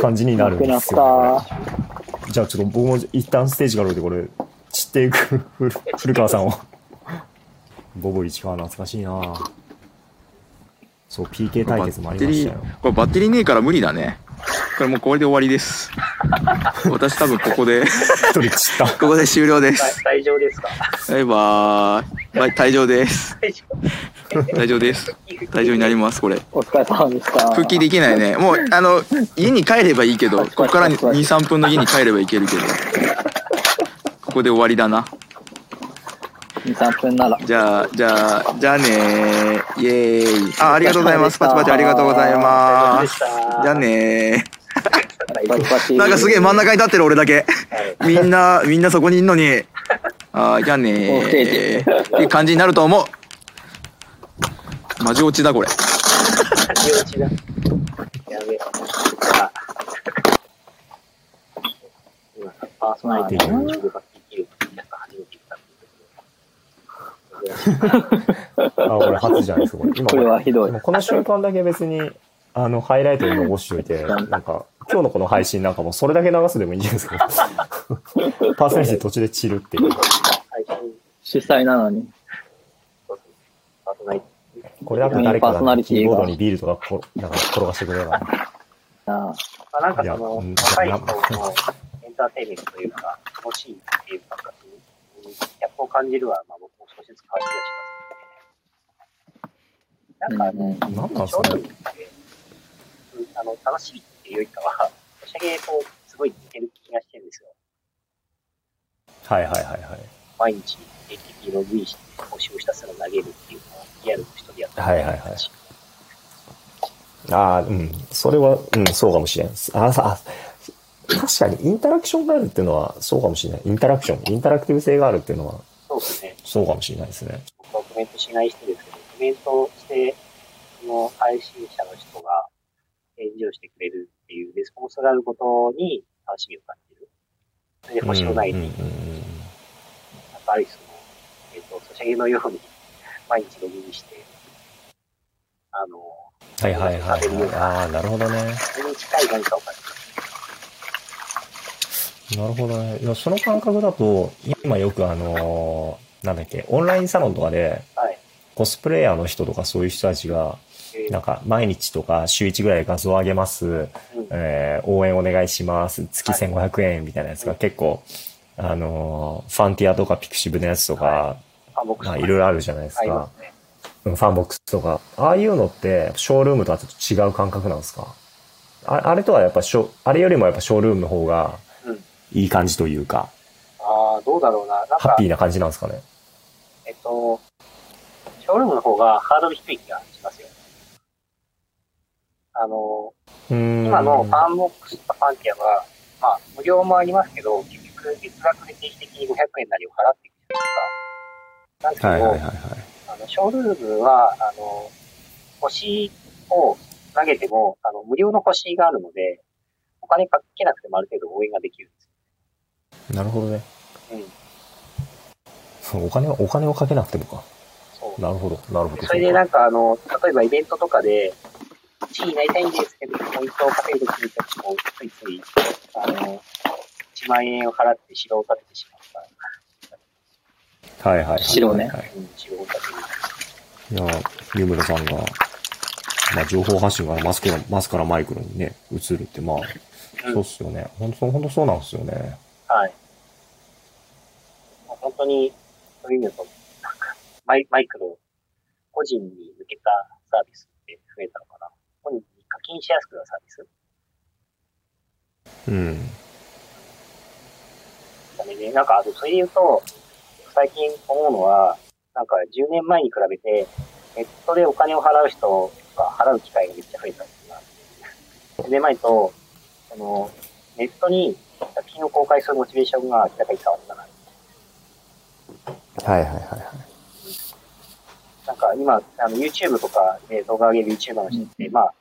感じになるんですよ、ね。た。じゃあちょっと僕も一旦ステージから降りてこれ、散っていく古古川さんを。ボボ一は懐かしいなそう、PK 対決もありましたよ。これバッテリーねえから無理だね。これもうこれで終わりです。私多分ここで、一人散った。ここで終了です。大大丈夫ですか？バイバーイ。バイ退場です。大丈夫退場です。退場になります、これ。お疲れ様でした。復帰できないね。もう、あの、家に帰ればいいけど、ここから2、3分の家に帰ればいけるけど。ここで終わりだな。2、3分なら。じゃあ、じゃあ、じゃあねー。イエーイ。あ、ありがとうございます。パチパチありがとうございます。た。じゃあね。なんかすげえ真ん中に立ってる俺だけ。はいみんな、みんなそこにいんのに。あーじゃあね。っていう感じになると思う。マジ落ちだ、これ。感じ落ちだ。やべえ。パーソナリティの YouTube ができるって皆さん初めて言ったあ、俺初じゃないですか、これ。今これはひどい。この瞬間だけ別に、あの、ハイライトに残しておいて、なんか、今日のこの配信なんかもそれだけ流すでもいいんじゃないですか。パーソナリティ途中で散るっていう。主催なのに。これなんか誰かパーソナがリティがキーボードにビールとかこなんか転がしてくれれば。ああなんかその、うん若い人のエンターテインメントというか、楽しいっていう感覚に、ギャップを感じるは、まあ、僕も少しずつ感じがします。なんかあの、うんなんなんすかねショールームって、うんあの、楽しいっていうよりかは、おしゃげとすごい似てる気がしてるんですよ。はいはいはいはい。毎日 ATP ログインして、星をひたすら投げるっていうのをリアルの人でやってるはいはいはいああ、うん。それは、うん、そうかもしれん。あさあ、確かにインタラクションがあるっていうのはそうかもしれない。インタラクション、インタラクティブ性があるっていうのはそうですね。そうかもしれないですね。僕はコメントしない人ですけど、コメントして、その配信者の人が返事をしてくれるっていうレスポンスがあることに楽しみを感じる。それで星のない、うんうんなんうんかある種の、えっ、と、ソシャゲのように毎日ログインして、あの、はいはいはいはい。ああ、なるほどね。それに近い何かを感じる。なるほどね。いや、その感覚だと、今よくあのーなんだっけ、オンラインサロンとかで、はい。コスプレイヤーの人とかそういう人たちが、えーなんか毎日とか週1ぐらい画像上げます、うん。えー応援お願いします、月1500円みたいなやつが結構、あのーファンティアとかピクシブのやつとか、あ、僕まあいろいろあるじゃないですか。ファンボックスとか。ああいうのって、ショールームとはちょっと違う感覚なんですか？ああれとはやっぱショ、あれよりもやっぱショールームの方がうん。いい感じというか、ああ、どうだろうな。なんかハッピ、ーな感じなんですかね。えっと、ショールームの方がハードル低い気がしますよ。あの、今のファンボックスとかファンティアは、まあ、無料もありますけど、結局、月額で定期的に500円なりを払っていくじゃないですか。なんですけど、はいはいはいはい。あの、ショールームは、あの、星を投げても、あの、無料の星があるので、お金かけなくてもある程度応援ができるんです。なるほどね。うん。お金を、お金をかけなくてもか。そう。なるほど、なるほど。それでなんかあの、例えばイベントとかで、1位になりたいんですけど、ポイントを稼ぐときにこう、ついつい、あの、1万円を払って城を建ててしまった。はいはいはい。白ね城を建てる。いや、湯村さんが、まあ、情報発信がマスクの、マスからマイクロにね、映るって、まあ、そうっすよね。本当本当そうなんですよね。はい。本当に、そういう意味だと、なんか、マイマイクロ、個人に向けたサービスって増えたのかな。個人に課金しやすくなるサービスうん。だね。なんか、あと、それで言うと、最近思うのは、なんか、10年前に比べて、ネットでお金を払う人が払う機会がめっちゃ増えたんですが、10年前と、その、ネットに作品を公開するモチベーションが明らかに変わったな。はいはいはいはい。なんか今、あの、YouTube とかで動画上げる YouTuber の人って、まあ、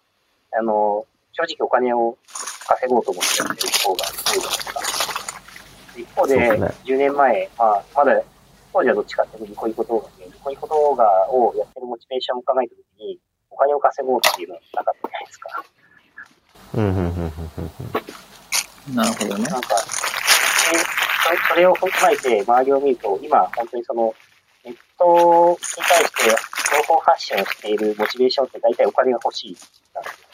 あの、正直お金を稼ごうと思ってやってる方が多いじゃないですか。一方で、そうですね10年前、まあ、まだ当時はどっちかっていうとニコニコ動画で、ニコニコ動画をやってるモチベーションを考えたときに、お金を稼ごうっていうのはなかったじゃないですか。うん、うん、うん、うん、うん。なるほどね。なんか、でそれそれを踏まえて周りを見ると、今、本当にその、ネットに対して情報発信をしているモチベーションって大体お金が欲しいなんですよ。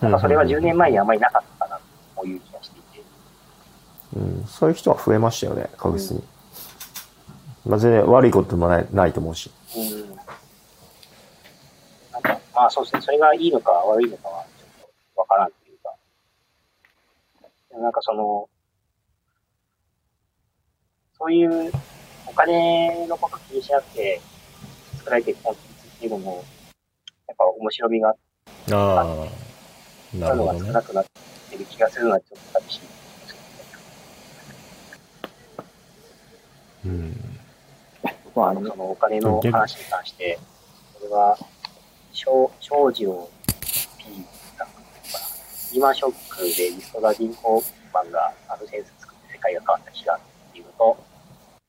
なんかそれは10年前にあまりなかったかなという気がしていて。うん、そういう人は増えましたよね、確実に。まあ、全然悪いこともないないと思うし。うん。なんか、まあそうですね、それがいいのか悪いのかはちょっとわからんいなんかその、そういうお金のこと気にしなくて作られていくコンテンツっていうのも、やっぱ面白みがあっああ、たのが少なくなってる気がするのはちょっと寂しいですけどね。うん。まあ、あのそのお金の話に関して、それは、少少女を。リーマンショックでリストラ銀行マンがあのセンス作って世界が変わった気がっていうのと、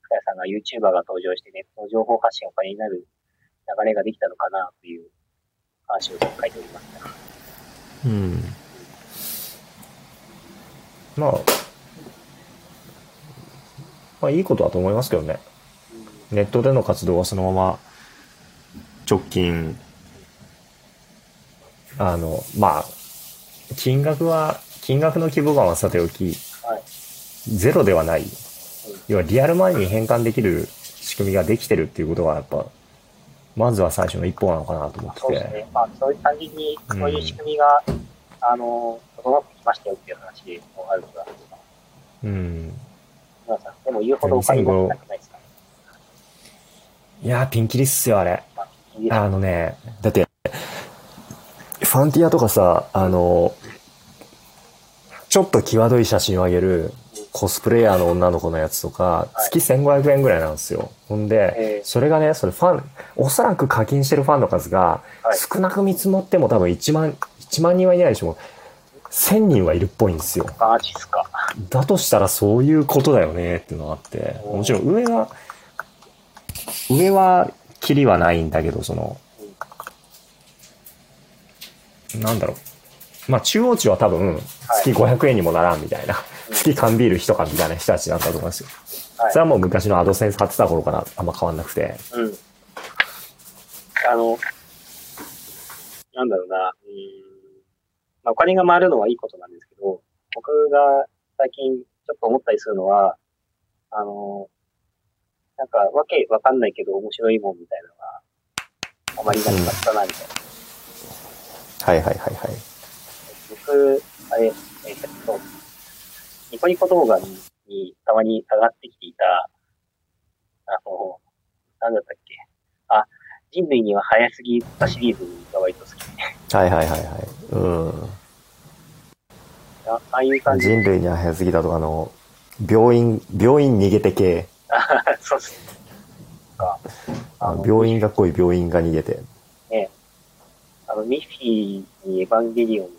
深谷さんが YouTuber が登場してネットの情報発信がお金になる流れができたのかなという話を書いておりますね。うん。まあ、まあいいことだと思いますけどね。ネットでの活動はそのまま直近、あの、まあ、金額は、金額の規模感はさておき、はい。ゼロではない。要はリアルマネーに変換できる仕組みができてるっていうことがやっぱ、まずは最初の一歩なのかなと思ってて。そうですね。まあ、そういう単純に、そういう仕組みが、あの、整ってきましたよっていう話でもある気がす。うん。でも言うほどお金がなくないですか？ね。いやー、ピンキリっすよ、あれ。あのね、だって、ファンティアとかさ、あの、ちょっと際どい写真をあげるコスプレイヤーの女の子のやつとか、はい月1500円ぐらいなんですよ。ほんで、えーそれがね、それファン、おそらく課金してるファンの数が、はい少なく見積もっても多分1万、1万人はいないでしょ。1000人はいるっぽいんですよ。マジっすか。だとしたらそういうことだよねっていうのがあって、もちろん上は、上はキリはないんだけど、その、なんだろう。まあ中央値は多分月500円にもならんみたいな、月缶ビール一缶みたいな人たちだったと思いますよ。はいそれはもう昔のアドセンス貼ってた頃からあんま変わんなくて。うん。あの、なんだろうな、うーん、まあ、お金が回るのはいいことなんですけど、僕が最近ちょっと思ったりするのは、あの、なんかわけわかんないけど面白いもんみたいなのが、あまりなかったな、みたいな。はいはいはいはい。僕、あれ、えっと、ニコニコ動画ににたまに上がってきていた、あの、なんだったっけ。あ、人類には早すぎたシリーズが割と好き、はいはいはいはい。うん。あああいう感じ人類には早すぎだとか、あの、病院、病院逃げて系。そうっす。あ病院が来い、病院が逃げて。ね、あの、ミッフィーにエヴァンゲリオンの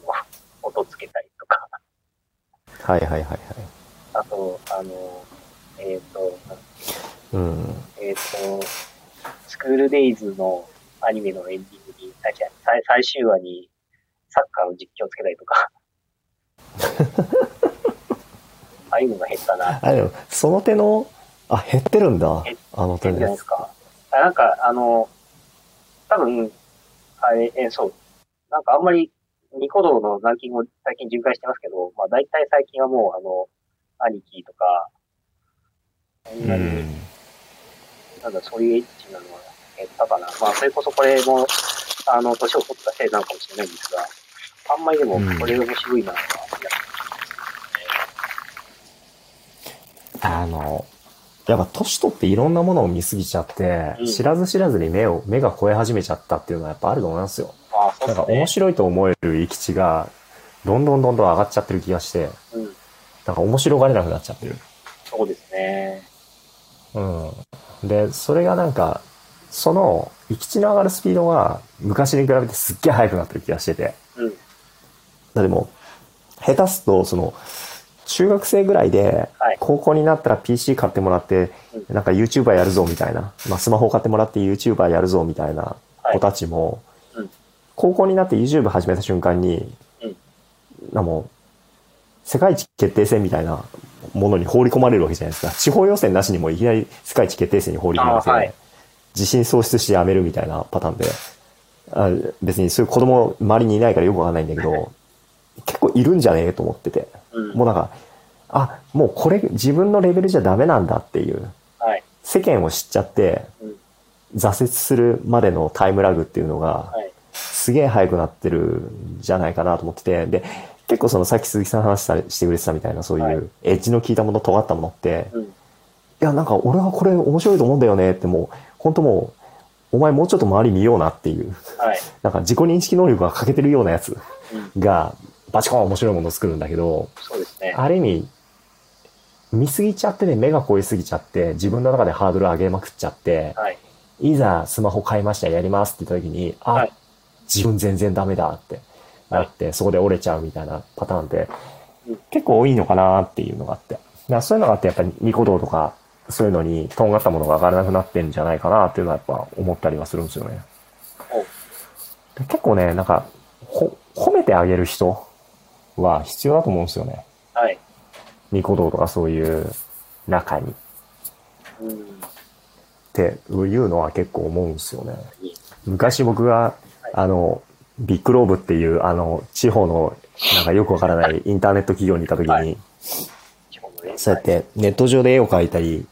音つけたりとか、はいはいはいはい。あと、あの、えっ、と、うん。えっ、と、スクールデイズのアニメのエンディングに、最最終話にサッカーの実況つけたりとか、ああいうのが減ったな。あ、でも、その手の、あ、減ってるんだ。あの手。ですか。あなんか、あの、多分、あれ、えそう。なんかあんまり、ニコ動のランキングを最近巡回してますけど、まあ大体最近はもう、あの、兄貴とか、そんうなに、ん。なんだ、そういうエッチなのは減ったかな。まあ、それこそこれも、あの、年を取ったせいなのかもしれないんですが、あんまりでもうん、これ面白いなとは、あの、やっぱ年取っていろんなものを見すぎちゃって、うん知らず知らずに目を、目が超え始めちゃったっていうのはやっぱあると思いますよ。ああ、そうなんか。面白いと思える域値が、どんどんどんどん上がっちゃってる気がして、うん、なんか面白がれなくなっちゃってる。そうですね。うん。で、それがなんか、その、域値の上がるスピードが、昔に比べてすっげえ速くなってる気がしてて。うん。だってもう、下手すと、その、中学生ぐらいではい、高校になったら PC 買ってもらって、なんか YouTuber やるぞみたいな、まあスマホ買ってもらって YouTuber やるぞみたいな子たちもうん、高校になって YouTube 始めた瞬間にうん、なもう、世界一決定戦みたいなものに放り込まれるわけじゃないですか。地方予選なしにもいきなり世界一決定戦に放り込まれて、あはい。自信喪失してやめるみたいなパターンで、あ別にそういう子供周りにいないからよくわかんないんだけど、結構いるんじゃねえと思ってて。うん。もうなんか、あ、もうこれ自分のレベルじゃダメなんだっていう、はい。世間を知っちゃってうん。挫折するまでのタイムラグっていうのが、はい。すげえ早くなってるんじゃないかなと思ってて、で、結構そのさっき鈴木さん話したしてくれてたみたいなそうはいいうエッジの効いたもの、尖ったものって、うん。いや、なんか俺はこれ面白いと思うんだよねってもう、本当もう、お前もうちょっと周り見ようなっていう、はい。なんか自己認識能力が欠けてるようなやつうん。が、バチコーン面白いものを作るんだけど、そうですね。ある意味、見すぎちゃってね、目が超えすぎちゃって、自分の中でハードル上げまくっちゃって、はい。いざスマホ買いました、やりますって言った時に、あ、はい自分全然ダメだってなって、そこで折れちゃうみたいなパターンってうん、結構多いのかなっていうのがあって。だそういうのがあって、やっぱりニコ動とか、そういうのに、とんがったものが上がらなくなってんじゃないかなっていうのはやっぱ思ったりはするんですよね。結構ね、なんか、ほ、褒めてあげる人は必要だと思うんですよね。はい。ニコ動とかそういう中に。うん。っていうのは結構思うんですよね。昔僕が、あの、ビッグローブっていう、あの、地方の、なんかよくわからないインターネット企業にいた時に、そうやっ。てネット上で絵を描いたり、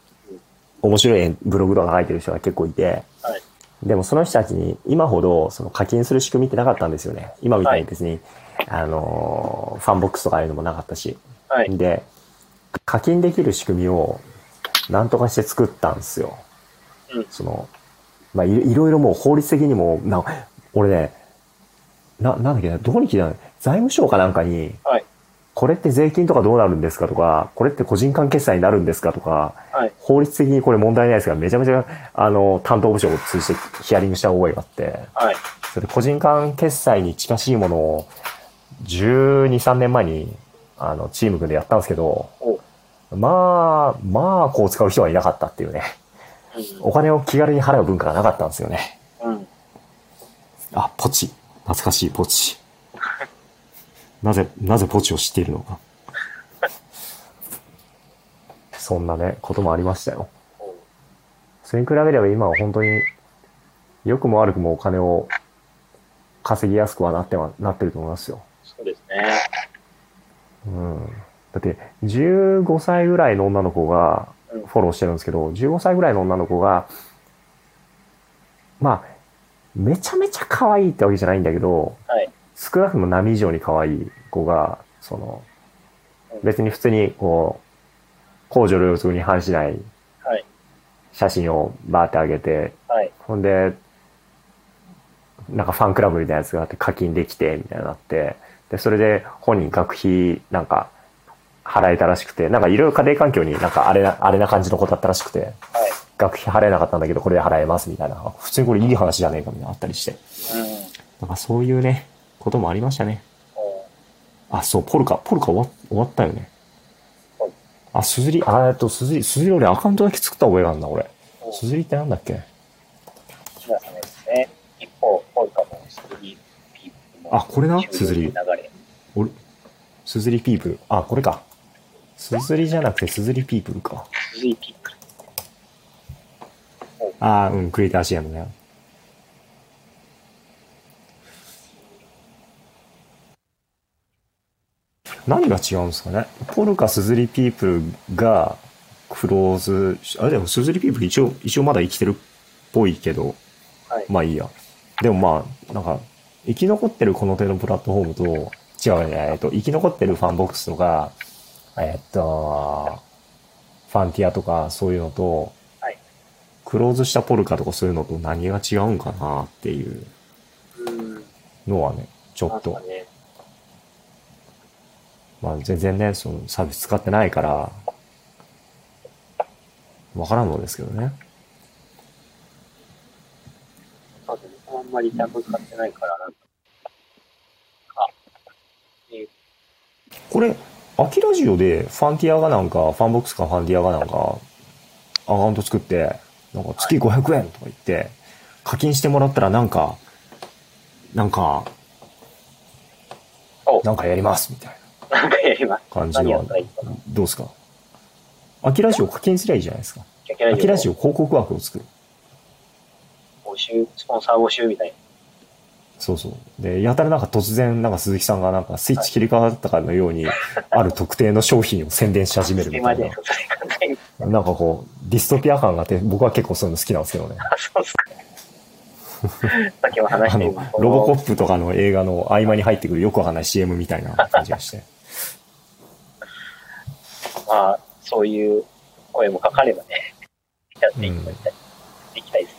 面白いブログとか書いてる人が結構いて、はい。でもその人たちに今ほどその課金する仕組みってなかったんですよね。今みたいに別に、あの、ファンボックスとかああいうのもなかったし。はい。で、課金できる仕組みをなんとかして作ったんですよ。うんその、まあい、いろいろもう法律的にも、な、俺ね、な、なんだっけな、どこに聞いたの？財務省かなんかに、はい。これって税金とかどうなるんですかとか、これって個人間決済になるんですかとか、はい。法律的にこれ問題ないですが、めちゃめちゃ、あの、担当部署を通じてヒアリングした覚えがあって、はい。それで個人間決済に近しいものを、12、3年前に、あの、チーム組んでやったんですけど、おまあ、まあ、こう使う人はいなかったっていうね。お金を気軽に払う文化がなかったんですよね。うん。うん。あ、ポチ。懐かしい、ポチ。なぜ、なぜポチを知っているのか。そんなね、こともありましたよ。おそれに比べれば今は本当に、良くも悪くもお金を稼ぎやすくはなっては、なってると思いますよ。ね。うん。だって、15歳ぐらいの女の子がうんフォローしてるんですけど、15歳ぐらいの女の子が、まあ、めちゃめちゃ可愛いってわけじゃないんだけど、はい。少なくとも波以上に可愛い子が、そのうん、別に普通にこう、公序良俗に反しないはい。写真をバーって上げて、はい。ほんで、なんかファンクラブみたいなやつがあって課金できて、みたいになって、で、それで本人学費なんか払えたらしくて、なんかいろいろ家庭環境になんかあれな、あれな感じの子だったらしくて、はい。学費払えなかったんだけどこれで払えますみたいな、あ普通にこれいい話じゃねえかみたいなのあったりして。うん。なんかそういうね、こともありましたね。おあ、そう、ポルカ、ポルカ終わ終わったよねはい。あ、すずり、あ、えっと、すずり、すずり俺アカウントだけ作った覚えがあるな、俺。おすずりってなんだっけ？あこれな？すずりすずりピープル。あ、これか。すずりじゃなくてすずりピープルか。スリーピープ。あーうん、クリエイターシアムね。何が違うんですかね？ポルカ SUZURI ピープルがクローズし、あ、でも SUZURI ピープル一応、一応まだ生きてるっぽいけど、はい。まあいいや。でもまあ、なんか、生き残ってるこの手のプラットフォームと、違うね、えっと、生き残ってるファンボックスとか、えっと、ファンティアとかそういうのと、はい。クローズしたポルカとかそういうのと何が違うんかなっていううん。のはね、ちょっと。まあ全然ね、そのサービス使ってないから、わからんのですけどね。あんまりちゃんと使ってないから、なんか。あ、えーこれ、秋ラジオでファンティアがなんか、ファンボックスかファンティアがなんか、アカウント作って、なんか月500円とか言って、課金してもらったらなんか、なんか、おなんかやりますみたいなんかやります。な感じはどうですか？秋ラジオ課金すりゃいいじゃないですか。キャキャラジオ秋ラジオ広告枠を作る。募集、スポンサー募集みたいな。そうそう。で、やたらなんか突然、なんか鈴木さんがなんかスイッチ切り替わったかのように、ある特定の商品を宣伝し始めるみたいな。なんかこう、ディストピア感があって、僕は結構そういうの好きなんですけどね。あ、そうっすか。さっきも話あのしてる、ロボコップとかの映画の合間に入ってくるよくわかんない CM みたいな感じがして。まあ、そういう声もかかればね、やっていきたい、いきたいですが。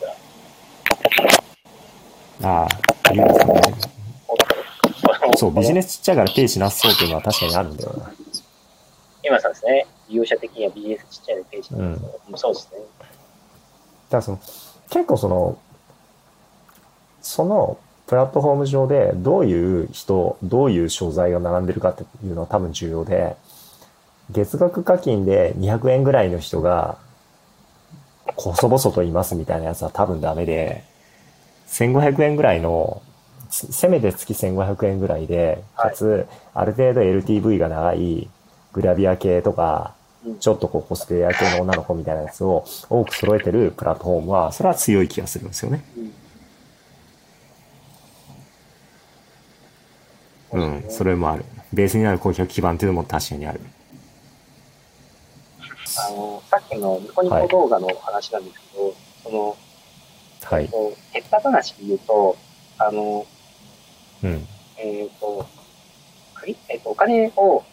ああ、言うんですかね。そう、ビジネスちっちゃいからページなさそうっていうのは確かにあるんだよな。今さんですね、利用者的には BS ちっちゃいのページなんですけど、もうそうですね。だからその、結構その、そのプラットフォーム上でどういう人、どういう商材が並んでるかっていうのは多分重要で、月額課金で200円ぐらいの人が、細々といますみたいなやつは多分ダメで、1500円ぐらいの、つせめて月1500円ぐらいで、はいかつ、ある程度 LTV が長い、グラビア系とか、うんちょっとこうコスプレイヤー系の女の子みたいなやつを多く揃えてるプラットフォームは、それは強い気がするんですよね。うんうん、それもある。ベースになる顧客基盤っていうのも確かにある。あの、さっきのニコニコ動画の話なんですけど、その、はい。こう結果話で言うと、あの、うん。えっ、と、クリえっ、と、お金を、お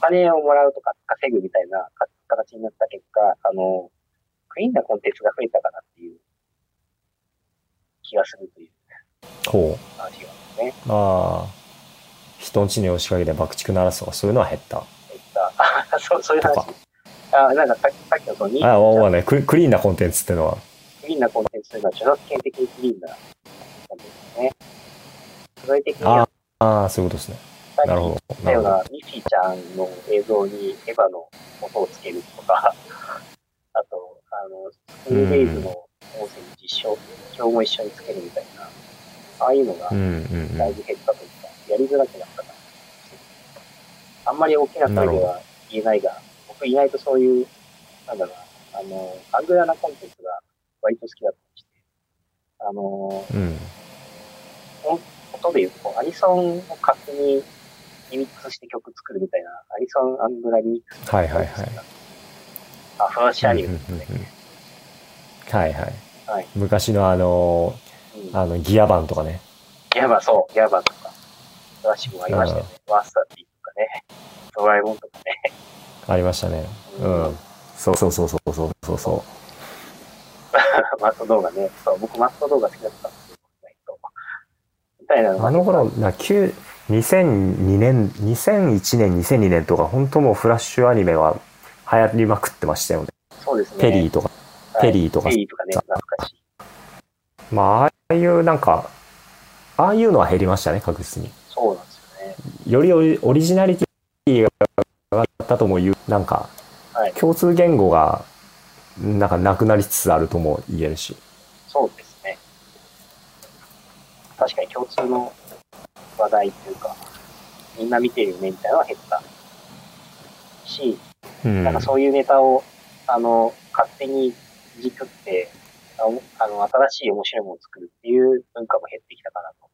金をもらうとか稼ぐみたいなか形になった結果、あの、クリーンなコンテンツが増えたかなっていう気がするというほう。話があね。ああ。人んちに押しかけて爆竹鳴らすとかそういうのは減った。えっと、あ そうそういう話とか。あなんかさっきさっきのそのニああ、わかんない。ククリーンなコンテンツってのは。クリーンなコンテンツというのは著作権的にクリーンなコンテンツですね。具体的にはああ、そういうことですね。なるほどたようなミッフィーちゃんの映像にエヴァの音をつけるとか、あと、あの、スクールデイズの音声に実証、実況も一緒につけるみたいな、ああいうのが。だいぶ減ったというか、やりづらくなったかな。あんまり大きな声では言えないが、僕意外とそういう、なんだろうな、あの、アングラなコンテンツが割と好きだったりして、あの、うん。音で言うと、アニソンを勝手にリミックスして曲作るみたいな、アニソンアングラリミックス。はいはいはい。あ、フラッシュアニメうんですね。うんうんはいはい。はい。昔のあの、うんあの、ギアバンとかね。ギャバ、そう、ギャバとか、フラッシュもありましたよね。ワースタティとかね、ドラえもんとかね。ありましたね。うん。そうそうそうそうそうそう。マット動画ね。そう、僕マット動画好きだったんですよ。みたいなあの頃、な、9 2002年、2001年、2002年とか、本当もうフラッシュアニメは流行りまくってましたよね。そうですね。ペリーとか。はいペリーとかペリーとかね、懐かしい。まあ、ああいうなんか、ああいうのは減りましたね、確実に。そうなんですよね。よりオリオリジナリティが上がったとも言う、なんか、はい。共通言語が、なんかなくなりつつあるとも言えるし。そうですね。確かに共通の話題っていうか、みんな見てるよねみたいなのは減った。し、うん。なんかそういうネタを、あの、勝手にいじくって、あの、あの新しい面白いものを作るっていう文化も減ってきたかなと。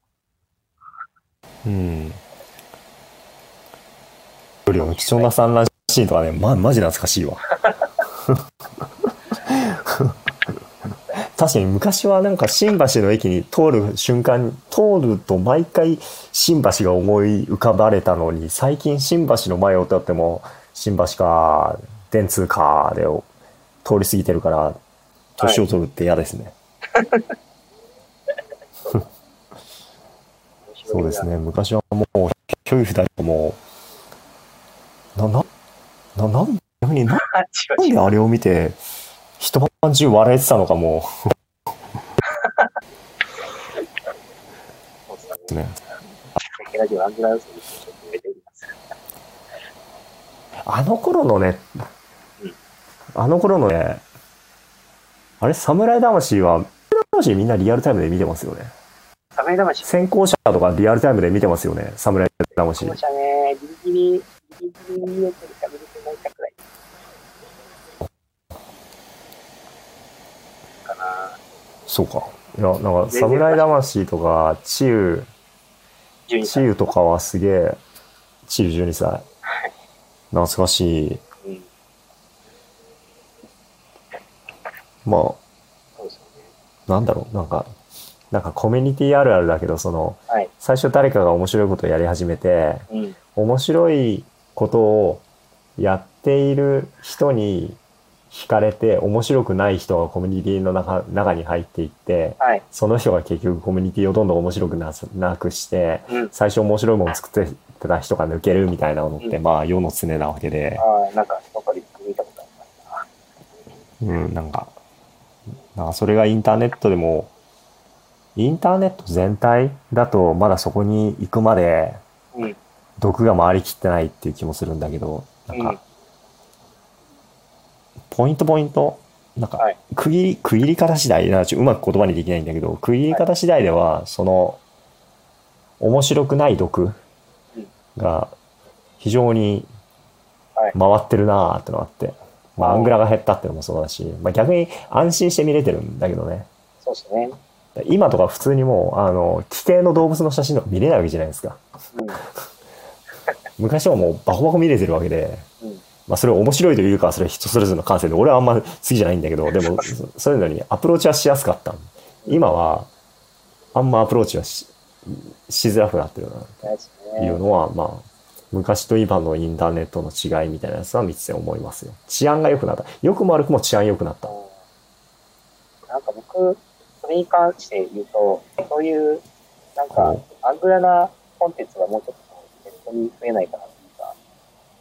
うん。よりも貴重な産卵シーンとかね、ま、マジ懐かしいわ。確かに昔はなんか新橋の駅に通る瞬間に、通ると毎回新橋が思い浮かばれたのに、最近新橋の前を通っても、新橋か、電通かで通り過ぎてるから、年を取るって嫌ですね。そうですね。昔はもう、ひょい二人もう、な、な、な、なん、逆にな なんであれを見て、一晩中笑えてたのかもそう。あの頃のねうん、あの頃のね、あれ、侍魂は、魂みんなリアルタイムで見てますよね。侍魂、先行者とかリアルタイムで見てますよね、侍魂。もしゃね、ギリギリ、ギリギリ見れてるか見れてないかくらい。かなそうか。いや、なんか、侍魂とか、チウ、12チ歳。ウとかはすげえ、チウ12歳。懐かしい。うん。まあ、ね。なんだろう、なんか、なんかコミュニティあるあるだけど、その、はい。最初誰かが面白いことをやり始めて、うん。面白いことをやっている人に惹かれて、面白くない人がコミュニティの中中に入っていって、はい。その人が結局コミュニティをどんどん面白くなすなくして、うん。最初面白いものを作ってた人が抜けるみたいなのって、うんまあ世の常なわけで、ああ、なんか、どっかで見たことありますな。うん、なんか、なんかそれがインターネットでも、インターネット全体だとまだそこに行くまでうん。毒が回りきってないっていう気もするんだけど、なんか、うんポイントポイント、なんかはい、区切り、区切り方次第、なうまく言葉にできないんだけど、区切り方次第では、その、面白くない毒が非常にはい回ってるなーってのがあって、まあ、アングラが減ったってのもそうだし、まあ、逆に安心して見れてるんだけどね。そうですね。今とか普通にもう、あの、規定の動物の写真とか見れないわけじゃないですか。うん。昔はもうバコバコ見れてるわけで、うん。まあそれを面白いというか、それは人それぞれの感性で、俺はあんま好きじゃないんだけど、でも、そそういうのにアプローチはしやすかった。今は、あんまアプローチはししづらくなってるな、ないうね。のは、まあ、昔と今のインターネットの違いみたいなやつは見てて思いますよ。治安が良くなった。良くも悪くも治安良くなった。うんなんか僕、それに関して言うと、そういう、なんかうん、アングラなコンテンツがもうちょっとネットに増えないかな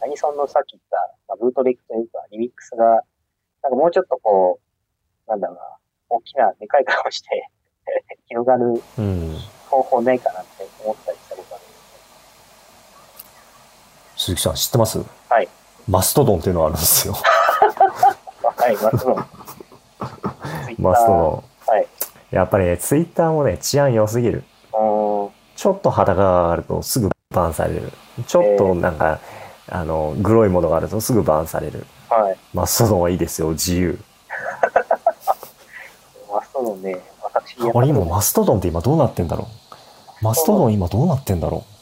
アニソンのさっき言った、まあ、ブートレッグというか、リミックスが、なんかもうちょっとこう、なんだろうな、大きな、でかい顔して、広がるうん。方法ないかなって思ったりしたことあるんです鈴木さん知ってます？はい。マストドンっていうのがあるんですよ。はい、マストドン。マストドン。はい。やっぱりね、ツイッターもね、治安良すぎる。うーん。ちょっと裸があるとすぐバンされる。ちょっとなんか、あの、グロいものがあるとすぐバンされる。はい。マストドンはいいですよ、自由。マストドンね、私、あれ今マストドンって今どうなってんだろう？マストドン今どうなってんだろう？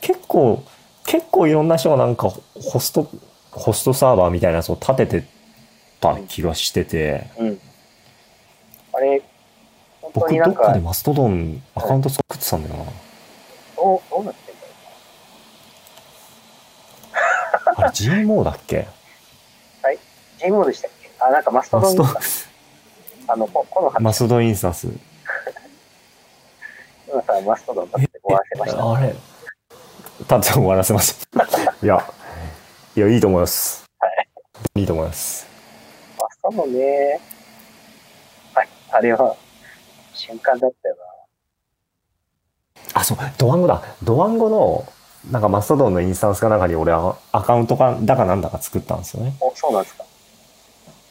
結構、結構いろんな人がなんかホスト、ホストサーバーみたいなやつを立ててた気がしてて、うん。あれ、本当僕どっかで、マストドンアカウント作ってたんだよな。どう、どうなってんだろあれ GMO だっけ？う。ジモでしたっけ？あ、なんかマストドンか。あの、ここのマストドンインスタンス。今さんマストドンだって終わらせました。あれ？たって終わらせました。いや、いや、いいと思います。はい。いいと思います。マストドンね。はい。あれは、瞬間だったよあ、そう、ドワンゴだ。ドワンゴの、なんかマストドンのインスタンスかなんかに俺はアカウントかだかなんだか作ったんですよね。な。お、そうなんですか。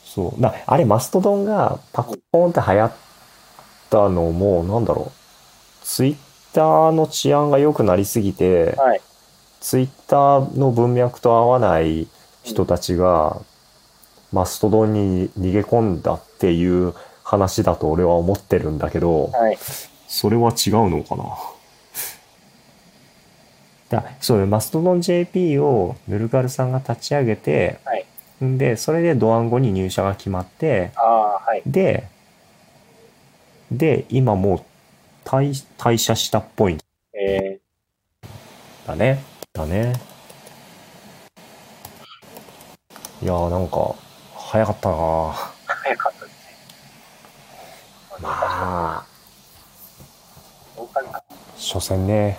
そう。だあれマストドンがパコーンって流行ったのも、なんだろう。ツイッターの治安が良くなりすぎて、はい。ツイッターの文脈と合わない人たちが、マストドンに逃げ込んだっていう話だと俺は思ってるんだけど、はい。それは違うのかなだそうよマストドン JP をヌルガルさんが立ち上げて、はい。んで、それでドワンゴに入社が決まって、はい。で、で、今もう退退社したっぽいんえだね。だね。いやーなんか、早かったなー、早かったですね。まあ。所詮ね、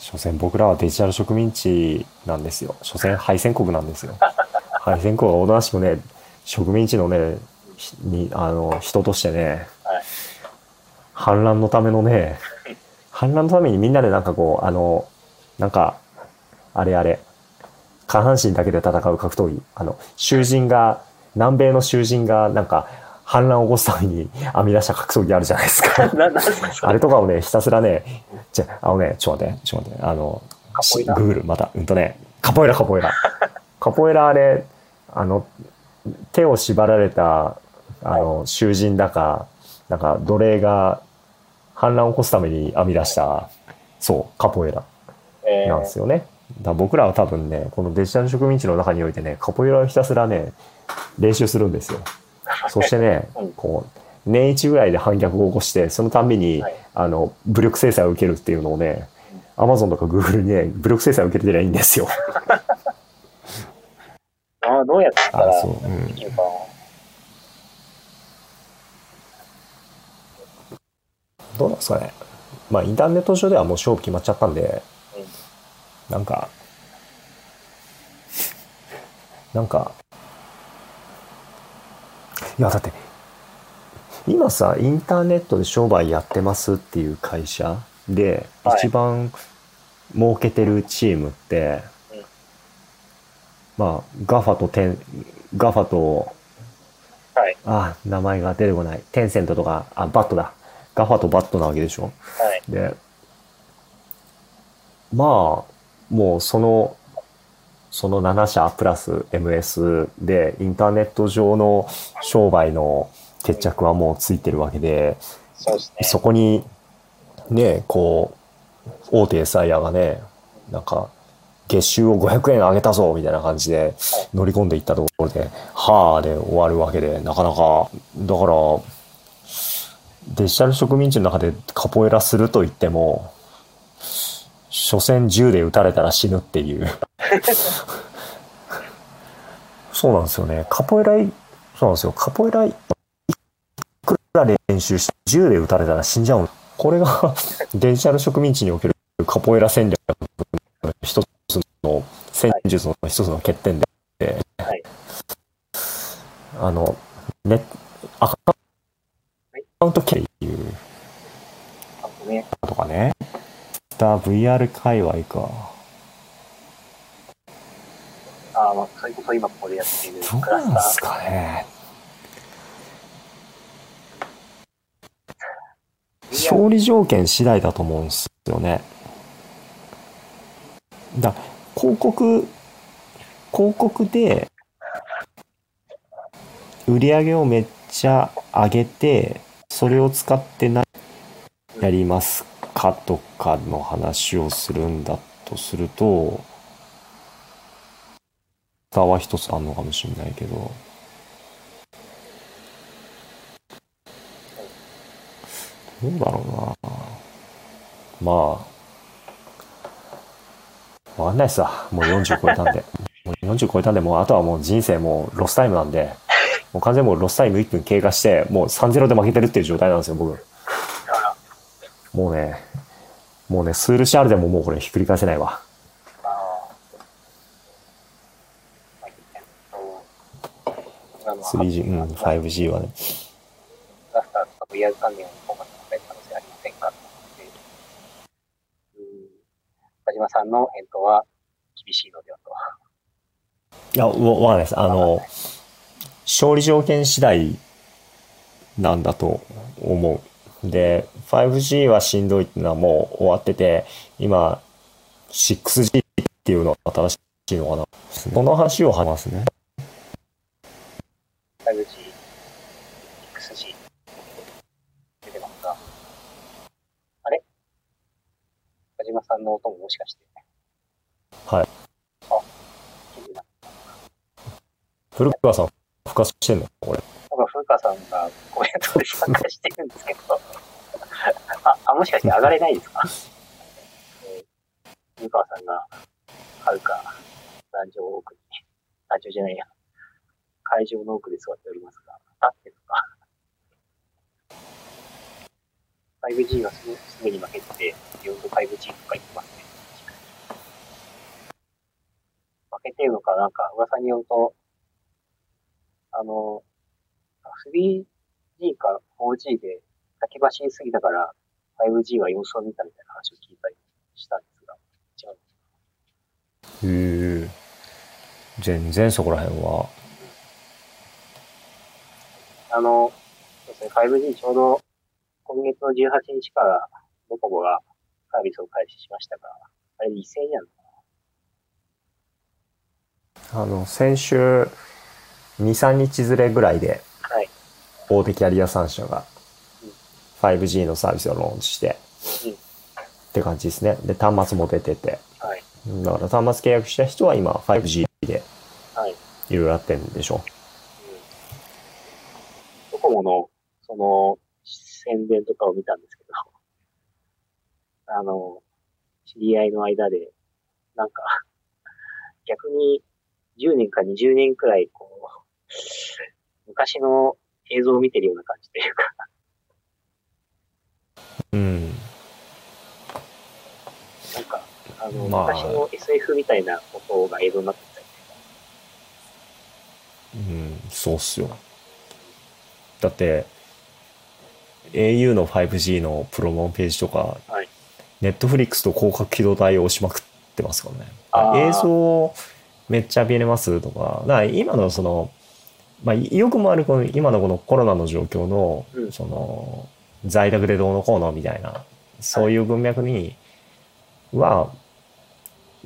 所詮僕らはデジタル植民地なんですよ。所詮敗戦国なんですよ。敗戦国はおとなしくね、植民地のね、ひに、あの、人としてね、はい。反乱のためのね、反乱のためにみんなでなんかこう、あの、なんか、あれあれ、下半身だけで戦う格闘技。あの、囚人が、南米の囚人がなんか反乱を起こすために編み出した格闘技あるじゃないですか。あれとかをね、ひたすらね、じゃ、あのね、ちょっと待って、ちょっと待って、あの、グーグル、また、うんとね、カポエラ、カポエラ。カポエラあれ、あの、手を縛られた、あの、囚人だか、なんか奴隷が反乱を起こすために編み出した、そう、カポエラえーなんですよね。だから僕らは多分ね、このデジタル植民地の中においてね、カポエラをひたすらね、練習するんですよ。そしてねうん、こう、年一ぐらいで反逆を起こして、そのたんびに、はいあの、武力制裁を受けるっていうのをね、アマゾンとかグーグルにね、武力制裁を受けてりゃいいんですよ。あどうやったあ、らそう。うんできるかな。どうなんですかね。まあ、インターネット上ではもう勝負決まっちゃったんで、なんか、なんか、いや、だって、今さ、インターネットで商売やってますっていう会社で、はい一番儲けてるチームって、うんまあ、ガファとテン、ガファと、はい。あ、名前が出てこない。テンセントとか、あ、バットだ。ガファとバットなわけでしょ。はい。で、まあ、もうその、その7社プラス MS でインターネット上の商売の決着はもうついてるわけで、そこにね、こう、大手エサイヤがね、なんか、月収を500円上げたぞみたいな感じで乗り込んでいったところで、はあで終わるわけで、なかなか、だから、デジタル植民地の中でカポエラすると言っても、所詮銃で撃たれたら死ぬっていう。そうなんですよね。カポエラい、そうなんですよ。カポエラいくら練習して銃で撃たれたら死んじゃう。これがデジタル植民地におけるカポエラ戦略の一つの戦術の一つの欠点で、はいあの、ね、アカウント経由とかね。スター VR 界隈か。あまあ、それこそ今ここでやっているどうクラスタなんすかね。ー。勝利条件次第だと思うんですよね。だ広告、広告で売り上げをめっちゃ上げて、それを使って何やりますかとかの話をするんだとすると、差は一つあるのかもしれないけど、どうだろうなまあ、わかんないっすわ。もう40超えたんで。もう40超えたんで、もうあとはもう人生もうロスタイムなんで、もう完全にもうロスタイム1分経過して、もう3-0で負けてるっていう状態なんですよ、僕。もうね、もうね、スールシャールでももうこれひっくり返せないわ。あーえっとあの 3G、うん、5G はね。クラスターとか VR 関連のフォーマットが可能性ありませんかってうん田島さんの返答は厳しいのではと。いや、わわかんないです。あの、勝利条件次第なんだと思う。で、5G はしんどいっていうのはもう終わってて、今、6G っていうのが新しいのかな。この話を話すね。5G、6G 出てますが、あれ？田島さんの音ももしかして。はい。あ。古川さん、復活してんの？これ。なんか、風花さんがコメントで参加してるんですけど、あ、あもしかして上がれないですか？えー、風川さんが、はるか、壇上奥に、壇上じゃないや、会場の奥で座っておりますが、立ってるのか。5G がすぐすぐに負けてて、4度 5G とか言ってますね。負けてるのか、なんか噂によると、あの、3G か 4G で先走りすぎたから 5G が様子を見たみたいな話を聞いたりしたんですが、違う。へえ。全然そこら辺は。あの、そうですね、5G ちょうど今月の18日からドコモがサービスを開始しましたが、あれ2000円やんのあの、先週、2、3日ずれぐらいで、はい。大手キャリア3社が 5G のサービスをローンチして、うんって感じですね。で、端末も出てて。はい。だから端末契約した人は今 5G ではい。いろいろやってるんでしょドコモの、その、宣伝とかを見たんですけど、あの、知り合いの間で、なんか、逆に10年か20年くらい、こう、昔の映像を見てるような感じというか、う。うん。なんか、あの、まあ昔の SF みたいなことが映像になってたりうん、そうっすよ。だって、au の 5G のプロモページとか、はいネットフリックスと広角機動隊を押しまくってますからね。映像めっちゃ見れます？とか、だから今のその、まあ、よくもあるこの今のこのコロナの状況の、うんその、在宅でどうのこうのみたいな、そういう文脈には、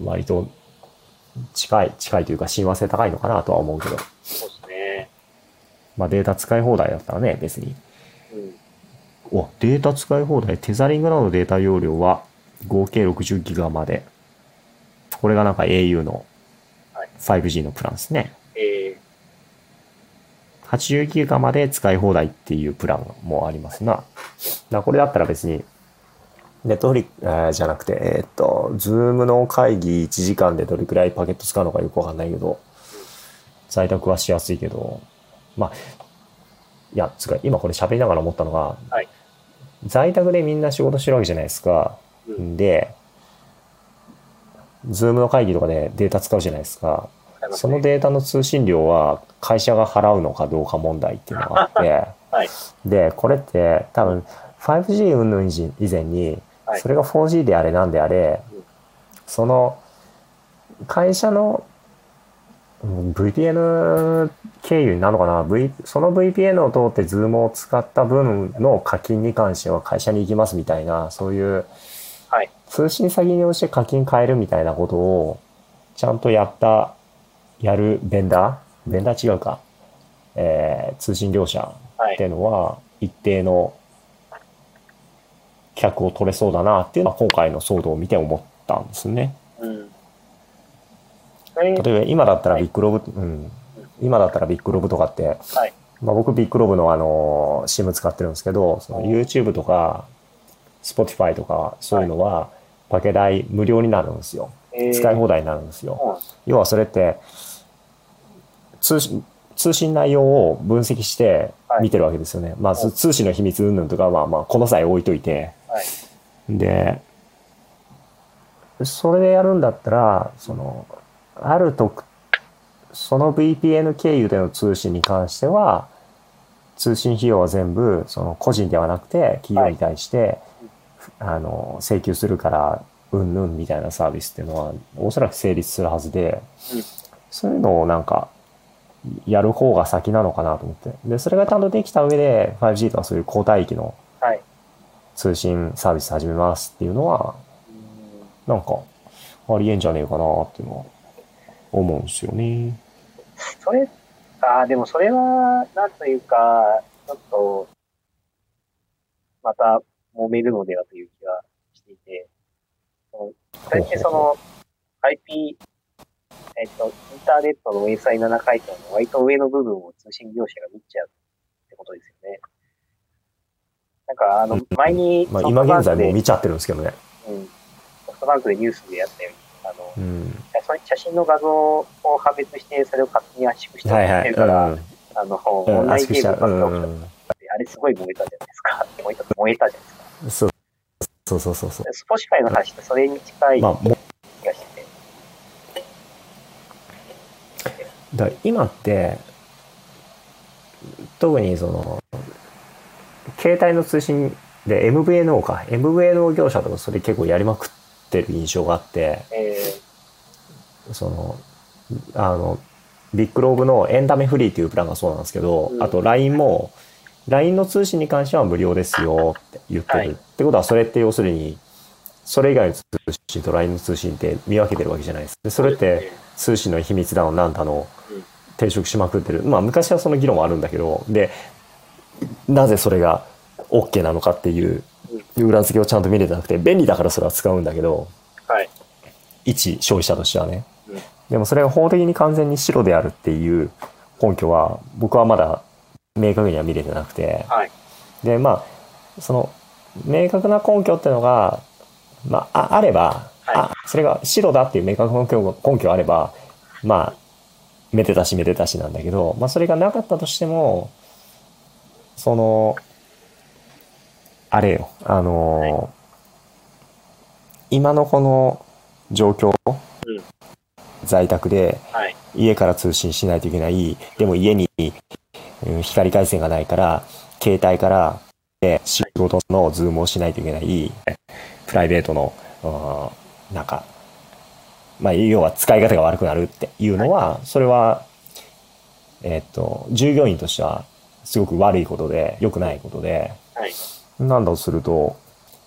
割と近い、近いというか親和性高いのかなとは思うけど。そうですね。まあデータ使い放題だったらね、別に。うん。お、データ使い放題。テザリングなどのデータ容量は合計60ギガまで。これがなんか au のはい 5G のプランですね。え80ギガまで使い放題っていうプランもありますな。だこれだったら別に、ネットフリック、えーじゃなくて、えーっと、ズームの会議1時間でどれくらいパケット使うのかよくわかんないけど、在宅はしやすいけど、まあ、いや、つうか今これ喋りながら思ったのが、はい在宅でみんな仕事してるわけじゃないですか。ー、うん。で、ズームの会議とかでデータ使うじゃないですか。そのね。データの通信料は会社が払うのかどうか問題っていうのがあって、はい。で、これって多分 5G 云々以前にはい、それが 4G であれなんであれうん、その会社のうん VPN 経由になるのかな、v、その VPN を通って Zoom を使った分の課金に関しては会社に行きますみたいな、そういうはい。通信先に応じて課金変えるみたいなことをちゃんとやった、やるベンダー？ベンダー違うか。えー通信業者はいっていうのは一定の客を取れそうだなっていうのは今回の騒動を見て思ったんですね。例えば今だったらはいビッグロブ、うん。今だったらビッグロブとかって、はい。まあ僕ビッグロブのあの、SIM 使ってるんですけど、その YouTube とか Spotify とかそういうのはパケ代無料になるんですよ。えー使い放題になるんですよ。要はそれって通信通信内容を分析して見てるわけですよね。まあ、はい通信の秘密云々とかは、まあ、この際置いといて。はい。で、それでやるんだったら、その、ある特、その VPN 経由での通信に関しては、通信費用は全部、その個人ではなくて、企業に対して、あの、請求するから、うんぬんみたいなサービスっていうのは、おそらく成立するはずで、うんそういうのをなんか、やる方が先なのかなと思って。で、それがちゃんとできた上で、5G とかそういう高帯域のはい。通信サービス始めますっていうのは、なんか、ありえんじゃねえかなっていうのは思うんですよね。それ、ああ、でもそれは、なんというか、ちょっと、また揉めるのではという気がしていて、その大体その、IP、えっと、インターネットの明細7回答の割と上の部分を通信業者が見ちゃうってことですよね。なんか、あの、前に、まあ今現在もう見ちゃってるんですけどね。うん、ソフトバンクでニュースでやったように、あの、うん。写真の画像を判別して、それを勝手に圧縮してはいはい。送ってるから、うん。あの、うん、オンライとかうんあれすごい燃えたじゃないですか。燃えた、燃えたじゃないですか。うん。そうそうそうそうそう。スポシファイの話ってそれに近いまあ、も気がしてて。だ今って、特にその、携帯の通信で MVNO か。MVNO 業者とかそれ結構やりまくってる印象があって、えその、あの、ビッグローブのエンタメフリーっていうプランがそうなんですけど、うんあと LINE も、LINE の通信に関しては無料ですよって言ってる。はいってことは、それって要するに、それ以外の通信と LINE の通信って見分けてるわけじゃないです。でそれって通信の秘密だのなんだのうん抵触しまくってる。まあ昔はその議論はあるんだけど、で、なぜそれが OK なのかっていう裏付けをちゃんと見れてなくて、便利だからそれは使うんだけど、はい。一消費者としてはね。うんでもそれが法的に完全に白であるっていう根拠は僕はまだ明確には見れてなくて。はい。で、まあ、その明確な根拠っていうのが、まあ、ああれば、はいあ、それが白だっていう明確な根拠根拠あれば、まあ、めでたしめでたしなんだけど、まあそれがなかったとしても、その、あれよ、あの今のこの状況、うん在宅ではい。家から通信しないといけない、でも家にうん光回線がないから、携帯からで仕事のズームをしないといけない、プライベートの、うんなんか、まあ、要は使い方が悪くなるっていうのは、それは、えっと、従業員としてはすごく悪いことで、良くないことで、はい。なんだとすると、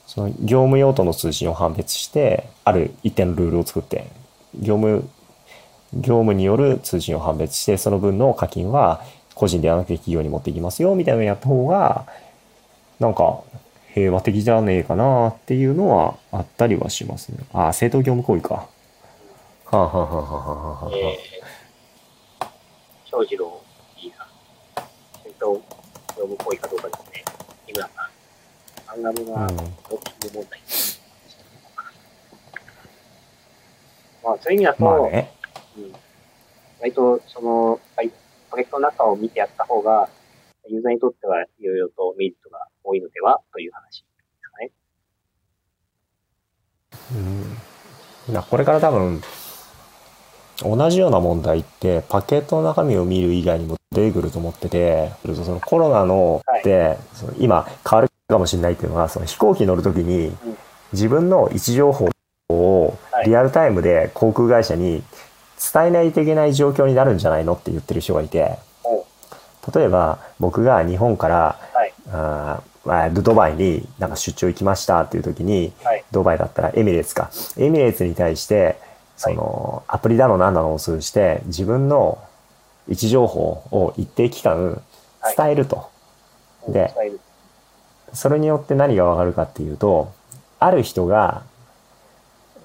その業務用途の通信を判別して、ある一定のルールを作って、業務、業務による通信を判別して、その分の課金は個人ではなくて企業に持っていきますよ、みたいなのをやった方が、なんか平和的じゃねえかなっていうのはあったりはしますね。ああ、正当業務行為か。はあ、はあはあはあはあはあ、えー、翔士郎 B さん、戦闘業務行為かどうかですね。井村さん、アンガムはうんドッキング問題。まあ、そういう意味だと、まあね。うん、割と、その、はいプロジェクトの中を見てやった方が、ユーザーにとってはいろいろとメリットが多いのではという話ですかね。うん、なこれから多分同じような問題ってパケットの中身を見る以外にも出てくると思っててそのコロナのはいで、その今変わるかもしれないっていうのはその飛行機に乗るときにうん自分の位置情報をはいリアルタイムで航空会社に伝えないといけない状況になるんじゃないのって言ってる人がいてお例えば僕が日本からはい。あドバイになんか出張行きましたっていう時に、はい。ドバイだったらエミレーツか。エミレーツに対して、その、アプリだの何だのを通じて、自分の位置情報を一定期間はい伝えると。で伝えるそれによって何がわかるかっていうと、ある人が、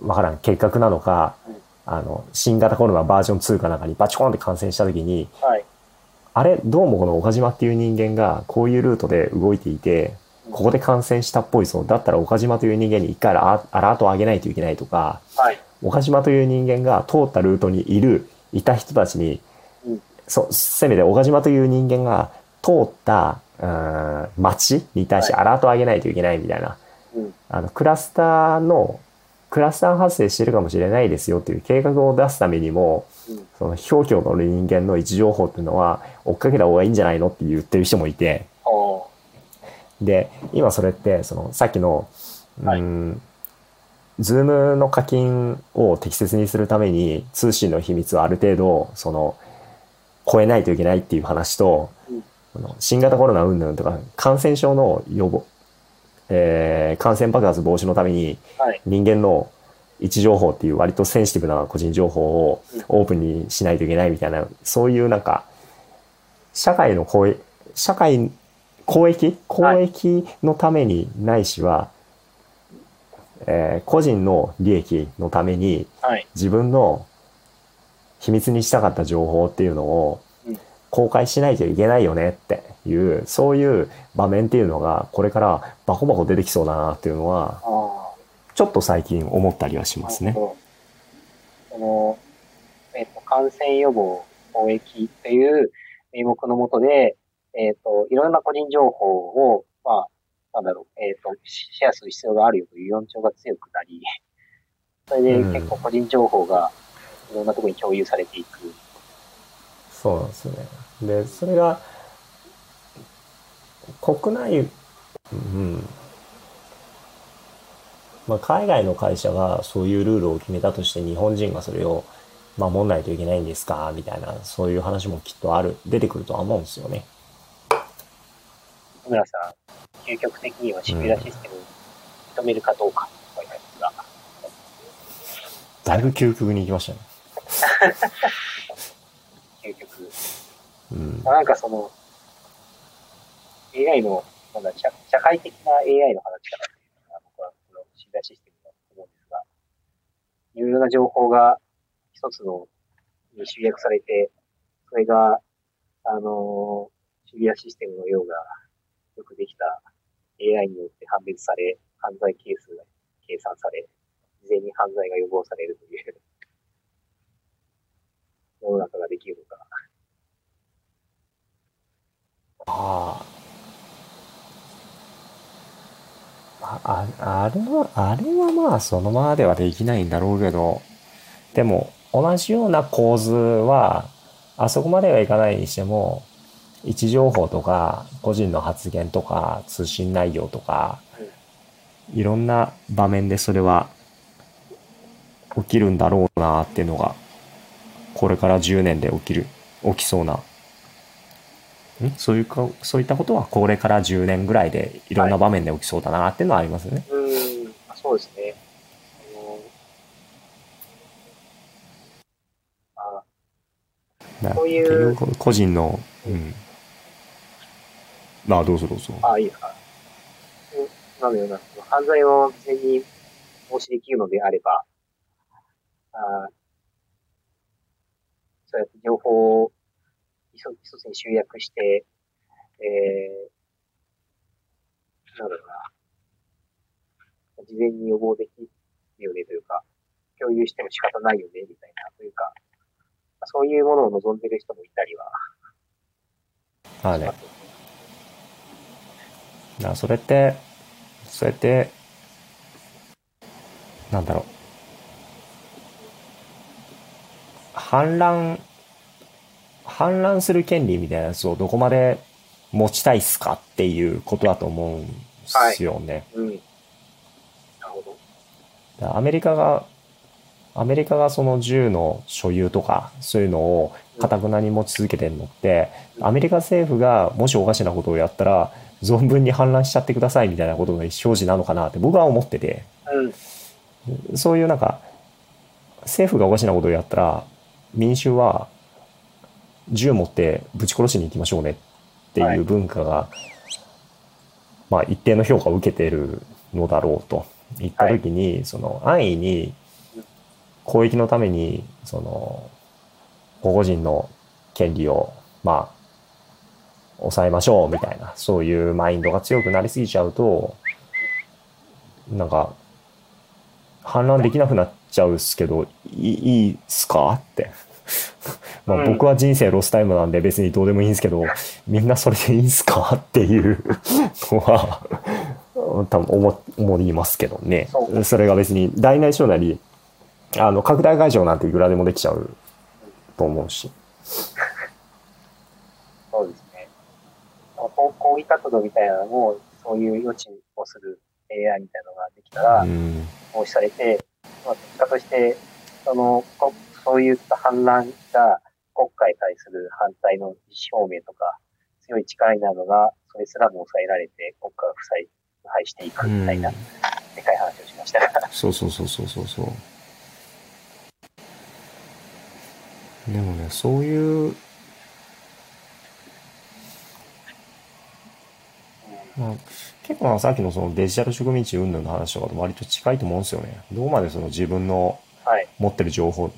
わからん、結核なのかうん、あの、新型コロナバージョン2かなんかにバチコーンって感染した時に、はい。あれ、どうもこの岡島っていう人間がこういうルートで動いていて、ここで感染したっぽいぞ。だったら岡島という人間に一回アラアラートを上げないといけないとか、はい。岡島という人間が通ったルートにいる、いた人たちに、うん。そせめて岡島という人間が通った、うーん町に対してはい。アラートを上げないといけないみたいな、うん。あの、クラスターの、クラスター発生してるかもしれないですよっていう計画を出すためにも、うん。その表記を乗る人間の位置情報っていうのは追っかけた方がいいんじゃないのって言ってる人もいて、おで、今それって、その、さっきの、うはい。ーん、ズームの課金を適切にするために通信の秘密をある程度、その、超えないといけないっていう話と、うん。新型コロナ云々とか、感染症の予防、えー感染爆発防止のためにはい。人間の位置情報っていう割とセンシティブな個人情報をうん。オープンにしないといけないみたいな、そういうなんか、社会の公益、社会、公益？公益のためにないしは、えー個人の利益のためにはい。自分の秘密にしたかった情報っていうのをうん公開しないといけないよねっていう、そういう場面っていうのがこれからバコバコ出てきそうだなっていうのは。ちょっと最近思ったりはしますね。その、えっ、と、感染予防、貿易という名目のもとで、えっ、と、いろんな個人情報を、まあ、なんだろう、えっ、と、シェアする必要があるよという論調が強くなり、それでうん結構個人情報がいろんなところに共有されていく。そうなんですよね。で、それが、国内、うん。まあ、海外の会社がそういうルールを決めたとして日本人がそれを守んないといけないんですかみたいな、そういう話もきっとある、出てくるとは思うんですよね。田村さん、究極的にはシビュラシステム認めるかどうかとか言いますが、だいぶ究極に行きましたね。究極。うん。まあ、なんかその、AI の、なんだ、社社会的な AI の話かなっていうのが、僕はこのシビュラシステムだと思うんですが、いろいろな情報が一つのに集約されて、それが、あのシビュラシステムのようなよくできた AI によって判別され、犯罪係数が計算され、事前に犯罪が予防されるという世の中ができるのか。ああ。あ、ああれは、あれはまあそのままではできないんだろうけど、でも同じような構図は、あそこまではいかないにしても、位置情報とか、個人の発言とか、通信内容とか、いろんな場面でそれは起きるんだろうなっていうのが、これから10年で起きる、起きそうな。ん？そういうか、そういったことはこれから10年ぐらいでいろんな場面で起きそうだなっていうのはありますよね。うーん、あそうですね。あのあだそういう個人の、うん。まあどうぞどうぞ。あ、いいですか。うんなのような、犯罪を事前に防止できるのであれば、あそうやって情報を一つ一つに集約して、えー、なんだろうな。事前に予防できるよねというか、共有しても仕方ないよね、みたいな、というか、そういうものを望んでる人もいたりは、まあね。だからそれって、そうやって、なんだろう。反乱、反乱する権利みたいなやつをどこまで持ちたいっすかっていうことだと思うんですよね。うん。なるほど。アメリカが、アメリカがその銃の所有とか、そういうのを堅くなに持ち続けてるのって、アメリカ政府がもしおかしなことをやったら、存分に反乱しちゃってくださいみたいなことの意思表示なのかなって僕は思ってて、うん。そういうなんか、政府がおかしなことをやったら、民衆は銃持ってぶち殺しに行きましょうねってはい。いう文化が、まあ一定の評価を受けているのだろうと。言った時に、その安易に公益のために、その、個々人の権利を、まあ、抑えましょうみたいな、そういうマインドが強くなりすぎちゃうと、なんか、反乱できなくなっちゃうっすけど、いいいいっすかって。まあうん僕は人生ロスタイムなんで別にどうでもいいんですけど、みんなそれでいいんすかっていうのは、多分思思いますけどねそ。それが別に大なり小なり、あの、拡大解除なんていくらでもできちゃうと思うし。そうですね。こう抗議活動みたいなのも、そういう余地をする AI みたいなのができたらう、ん。防止されて、まあ、結果として、その、こそういった反乱が国家に対する反対の意思表明とか、強い力になるのが、それすらも抑えられて、国家が負債、腐敗していくみたいな、うんでかい話をしました。そうそうそうそうそうそう。でもね、そういう、まあ、結構まあさっきのそのデジタル植民地云々の話とかと割と近いと思うんですよね。どこまでその自分のはい。持ってる情報、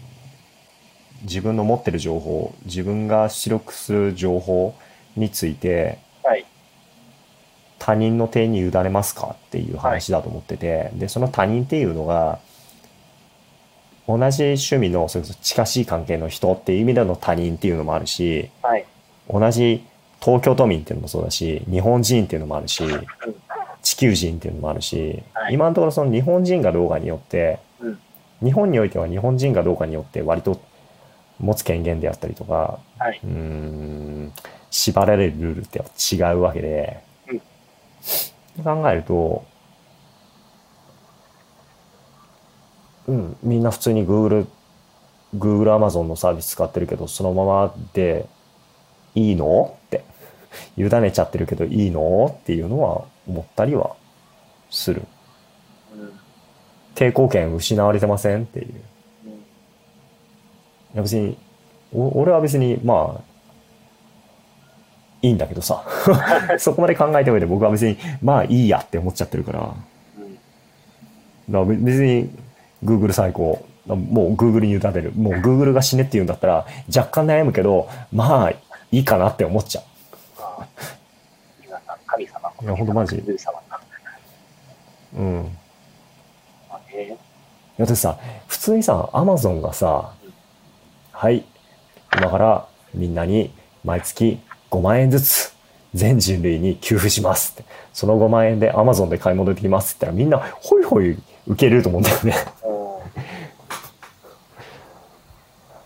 自分の持ってる情報、自分が出力する情報について、はい。他人の手に委ねますかっていう話だと思ってて、で、その他人っていうのが、同じ趣味の、それこそ近しい関係の人っていう意味での他人っていうのもあるし、はい。同じ東京都民っていうのもそうだし、日本人っていうのもあるし、地球人っていうのもあるし、はい。今のところその日本人がどうかによって、うん。日本においては日本人がどうかによって割と持つ権限であったりとか、はい。うーん、縛られるルールって違うわけで、考えると、うん、みんな普通に Google Google、Amazon のサービス使ってるけど、そのままでいいの？委ねちゃってるけどいいのっていうのは思ったりはする。うん。抵抗権失われてませんっていう。うん。いや別に、お俺は別に、まあ、いいんだけどさ。そこまで考えた上で僕は別に、まあいいやって思っちゃってるから。だかうん。らべ別に、Google 最高。もう Google に委ねる。もう Google が死ねって言うんだったら、若干悩むけど、まあいいかなって思っちゃまあ、皆さん、神様。いやほんとマジ。う。うん。いや、だってさ、普通にさ、アマゾンがさ、はい、今からみんなに毎月5万円ずつ全人類に給付しますって。その5万円でアマゾンで買い物できますって言ったらみんなホイホイ受けれると思うんだよね。うん。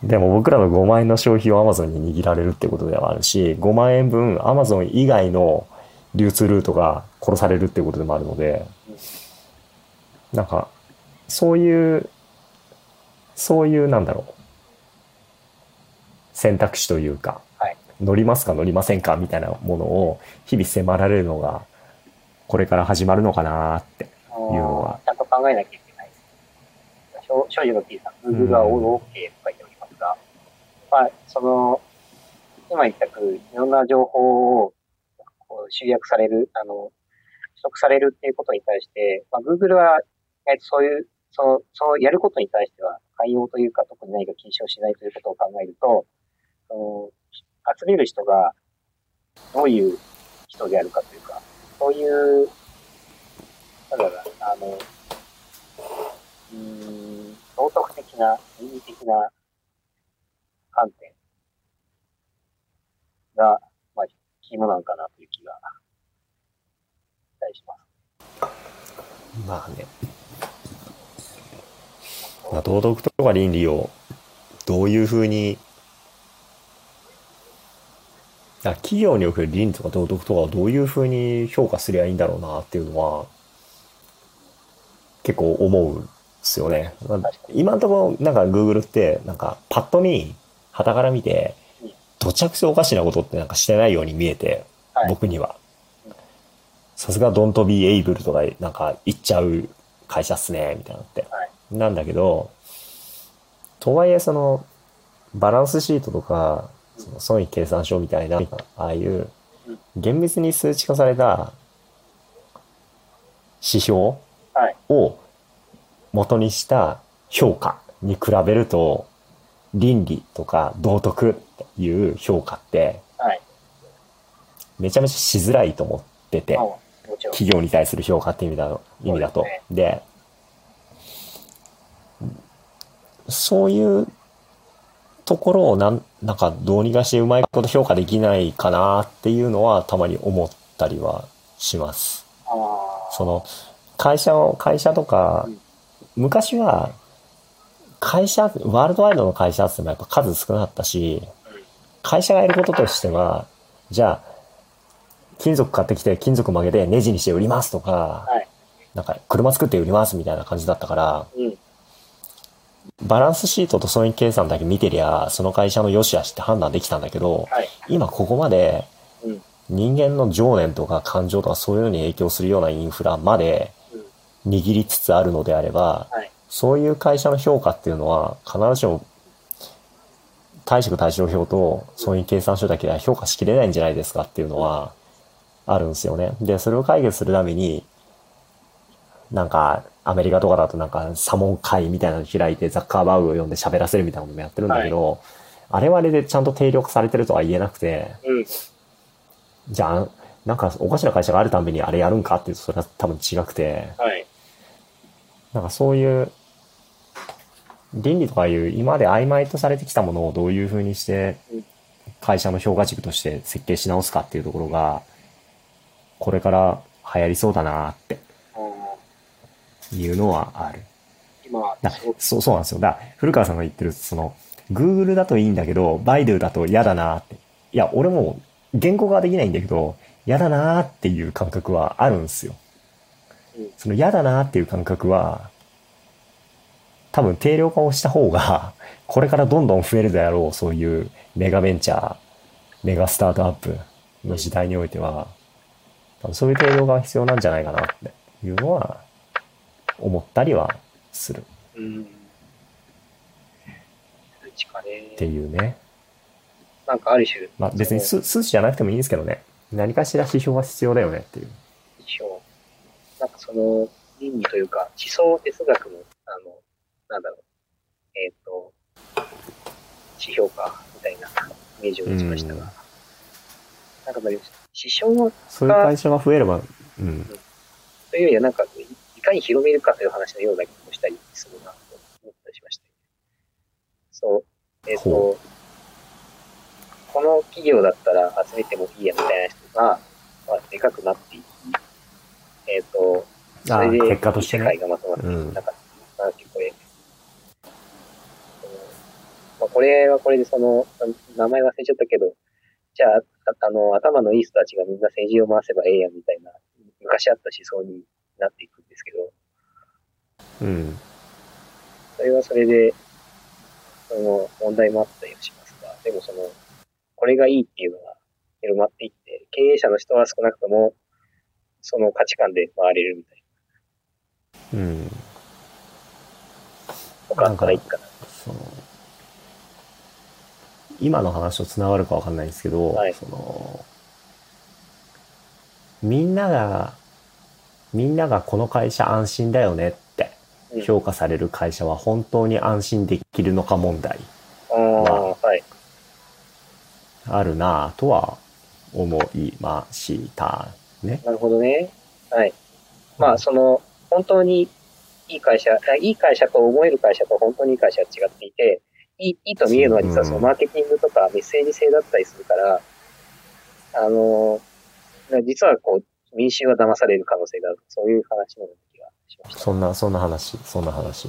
でも僕らの5万円の消費をアマゾンに握られるってことではあるし、5万円分アマゾン以外の流通ルートが殺されるってことでもあるので、なんか、そういう、そういうなんだろう、選択肢というか、はい乗りますか乗りませんかみたいなものを日々迫られるのが、これから始まるのかなって。いうのはちゃんと考えなきゃいけないです。少少女の T さん、Google は OK と書いておりますが、まあ、その、今言ったく、いろんな情報をこう集約される、あの、取得されるっていうことに対して、まあ、Google は、えっと、そういう、その、そのやることに対しては、寛容というか、特に何か禁止をしないということを考えると、その集める人が、どういう人であるかというか、そういうなんだろう、あの、うん、道徳的な、倫理的な観点が、まあ、肝なんかなという気が、期待します。まあね。まあ、道徳とか倫理をどういうふうに、あ企業における倫理とか道徳とかをどういうふうに評価すりゃいいんだろうなっていうのは、結構思うんですよね。まあ今のところ、なんか Google って、なんかパッと見、旗から見て、どちゃくちゃおかしなことってなんかしてないように見えて、はい。僕には。さすが Don't be able とかなんか言っちゃう会社っすね、みたいなのって。はいなんだけど、とはいえその、バランスシートとか、その損益計算書みたいな、ああいううん、厳密に数値化された指標はい。を元にした評価に比べると、倫理とか道徳っていう評価って、はい。めちゃめちゃしづらいと思ってて。企業に対する評価って意味だ意味だとでそういうところをなん、なんかどうにかしてうまいこと評価できないかなっていうのはたまに思ったりはします。その、会社を、会社とかうん、昔は、会社、ワールドワイドの会社っていうのはやっぱ数少なかったし、会社がやることとしては、じゃあ、金属買ってきて金属曲げてネジにして売りますとか、はい。なんか車作って売りますみたいな感じだったから、うん。バランスシートと損益計算だけ見てりゃ、その会社の良し悪しって判断できたんだけど、はい。今ここまでうん。人間の情念とか感情とかそういうのに影響するようなインフラまでうん。握りつつあるのであれば、はい。そういう会社の評価っていうのは必ずしも貸借対照表と損益計算書だけでは評価しきれないんじゃないですかっていうのはあるんですよね。で、それを解決するために、なんか、アメリカとかだとなんか、サモン会みたいなの開いてザッカーバーグを呼んで喋らせるみたいなこともやってるんだけど、あれはあれでちゃんと定力されてるとは言えなくて、うん。じゃあ、なんかおかしな会社があるためにあれやるんかっていうとそれは多分違くて、はい。なんかそういう、倫理とかいう今まで曖昧とされてきたものをどういうふうにしてうん会社の評価軸として設計し直すかっていうところが、これから流行りそうだなってうんいうのはある。そう、そうなんですよ。だから古川さんが言ってる、その、Google だといいんだけど、バイドゥだと嫌だなって。いや、俺も言語化はできないんだけど、嫌だなっていう感覚はあるんですようん。その嫌だなっていう感覚は、多分定量化をした方が、これからどんどん増えるであろう、そういうメガベンチャー、メガスタートアップの時代においては、多分そういう定量が必要なんじゃないかなっていうのは、思ったりはするうん。数値化ね。っていうね。なんかある種、まあ別に数数値じゃなくてもいいんですけどね。何かしら指標は必要だよねっていう。一応、なんかその倫理というか、思想哲学の、あの、なんだろう、えっ、と、指標か、みたいなイメージを持ちましたが、うんなんかまあ、指標のそういう会社が増えれば、うん。というよりは、なんか、いいかに広めるかという話のような気もしたりするなと思ったりしました。そう。えっ、とほ、この企業だったら集めてもいいやみたいな人が、まあ、でかくなっていき、えっ、と、それで、結果として世界ね。がまとまっていくうんかこれ、そのまあ、これはこれでその、な名前忘れちゃったけど、じゃあ、ああの、頭のいい人たちがみんな政治を回せばええやんみたいな、昔あった思想になっていくんですけど、うん。それはそれで、その、問題もあったりはしますが、でもその、これがいいっていうのが広まっていって、経営者の人は少なくとも、その価値観で回れるみたいうん。なのがあったらいいかな。その、今の話とつながるかわかんないんですけど、はいその、みんなが、みんながこの会社安心だよねってうん評価される会社は本当に安心できるのか問題ああ、はい。あるなぁとは思いましたね。なるほどね。はい。まあ、その、本当にいい会社、あいい会社と思える会社と本当にいい会社は違っていて、いいと見えるのは実はそのうんマーケティングとかメッセージ性だったりするから、あの、実はこう、民衆は騙される可能性がある。そういう話のような気がしました。そんな、そんな話、そんな話。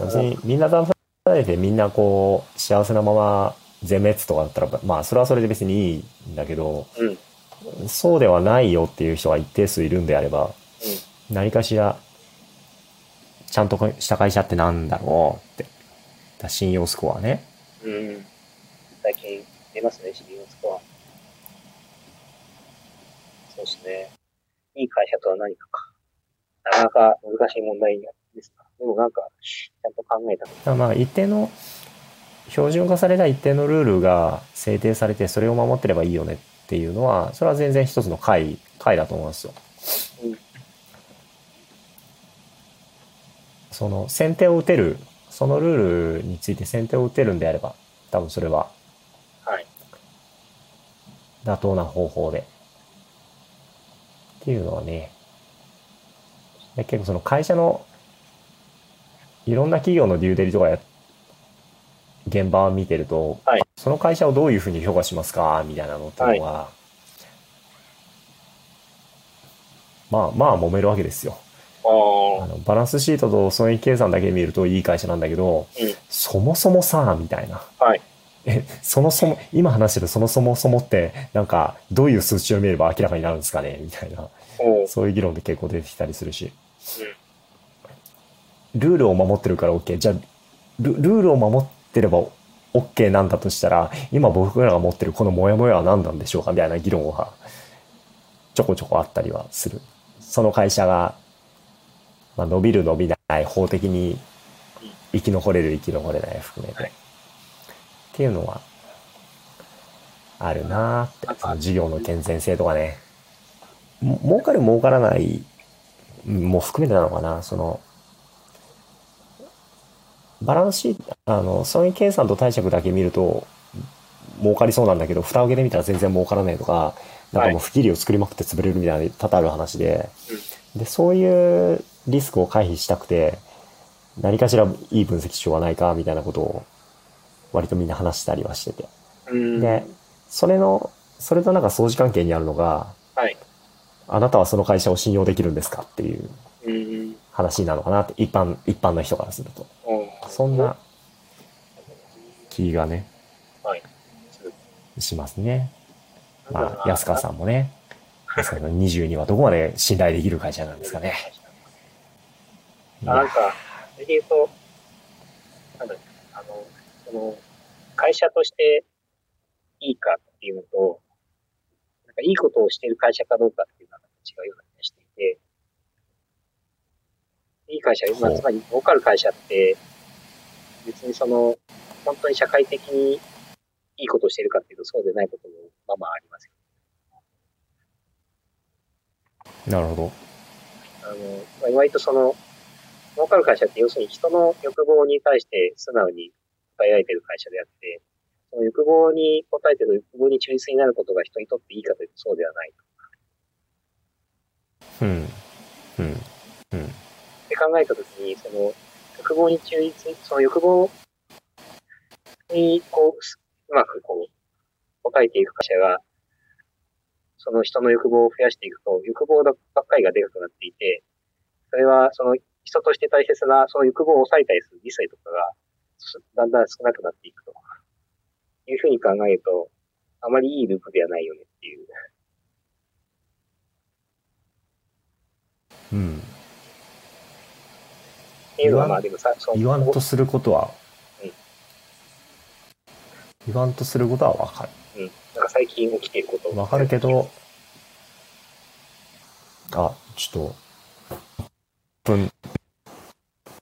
別にみんな騙されてみんなこう幸せなまま全滅とかだったら、まあそれはそれで別にいいんだけど、うん。そうではないよっていう人が一定数いるんであれば、何かしら、ちゃんとした会社ってなんだろうって。だ信用スコアね。うん。最近出ますね、シリーズスコア。そうですね。いい会社とは何かか。なかなか難しい問題ですか。でもなんか、ちゃんと考えたまあ一定の、標準化された一定のルールが制定されてそれを守ってればいいよねっていうのは、それは全然一つの回、回だと思うんですよ。うんその先手を打てる、そのルールについて先手を打てるんであれば、多分それははい。妥当な方法で。っていうのはね、で結構その会社の、いろんな企業のデューデリとかや、現場を見てると、はいその会社をどういうふうに評価しますか？みたいなのっていうのは、まあまあ揉めるわけですよ。ああのバランスシートと損益計算だけ見るといい会社なんだけど、うんそもそもさ、みたいな。あ、はい。え、そのそも、今話してるそのそもそもって、なんか、どういう数値を見れば明らかになるんですかね？みたいな、そういう議論で結構出てきたりするし。ルールを守ってるから OK。じゃあ、ルルールを守ってれば OK なんだとしたら、今僕らが持ってるこのモヤモヤは何なんでしょうか？みたいな議論は、ちょこちょこあったりはする。その会社が、まあ、伸びる伸びない、法的に生き残れる生き残れない含めて。っていうのは、あるなーって。その事業の健全性とかね。も儲かる儲からない、うんもう含めてなのかな。その、バランスシート、あの、損益計算と貸借だけ見ると、儲かりそうなんだけど、蓋を開けてみたら全然儲からないとか、なんかもう不義理を作りまくって潰れるみたいな多々ある話で、で、そういうリスクを回避したくて、何かしらいい分析しようがないか、みたいなことを、割とみんな話したりはしてて。うん。で、それの、それとなんか相似関係にあるのが、はい。あなたはその会社を信用できるんですかっていううん。話なのかなって、一般、一般の人からすると。そんな気がね、はい。しますね。まあ、安川さんもね、安川さん22はどこまで信頼できる会社なんですかね。あなんか、それで言うと、なんだろう、あの、その、会社としていいかっていうのと、なんかいいことをしている会社かどうかっていうのは違うような気がしていて、いい会社、まあ、つまり儲かる会社って、別にその、本当に社会的にいいことをしているかっていうとそうでないこともまあまあありますよ。なるほど。あの、まあ、意外とその、儲かる会社って要するに人の欲望に対して素直に答えられてる会社であって、その欲望に応えてる欲望に忠実になることが人にとっていいかというとそうではない。うん。うん。うん。って考えたときに、その、欲望に忠実に、その欲望に、こう、すうまくこう、応えていく会社が、その人の欲望を増やしていくと、欲望ばっかりがでかくなっていて、それは、その人として大切な、その欲望を抑えたりする理性とかが、すだんだん少なくなっていくと。いうふうに考えると、あまりいいループではないよねっていう。うん。っていうのは、まあでもさ、その言わんとすることはうん、言わんとすることはわかる。うん。なんか最近起きていることわかるけど、あ、ちょっと、分、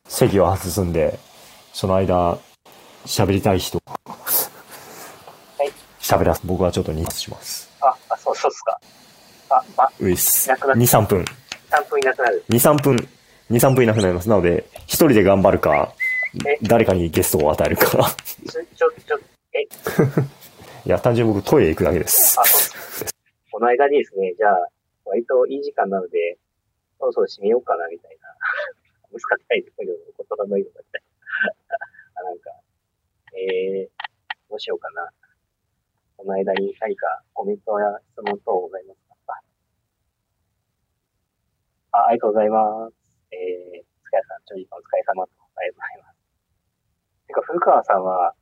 席を外すんで、その間、喋りたい人、い喋らす。僕はちょっとニーズします。あ、あ、そうそうっすか。あ、あ、ういっす。いなくなっ2、3分。3分いなくなる。2、3分、2、3分いなくなります。なので、一人で頑張るかえ、誰かにゲストを与えるか。ちょ、ちょ、ちょ、え、いや、単純に僕トイレ行くだけですあ、。そうっす。この間にですね、じゃあ、割といい時間なので、そろそろ締めようかな、みたいな。難しいところの言葉のようだったり。なんか、えー、どうしようかな。この間に何かコメントや質問等ございますか？あ、ありがとうございます。えー、塚谷さん、長時間お疲れ様と、ありがとうございます。てか、古川さんは、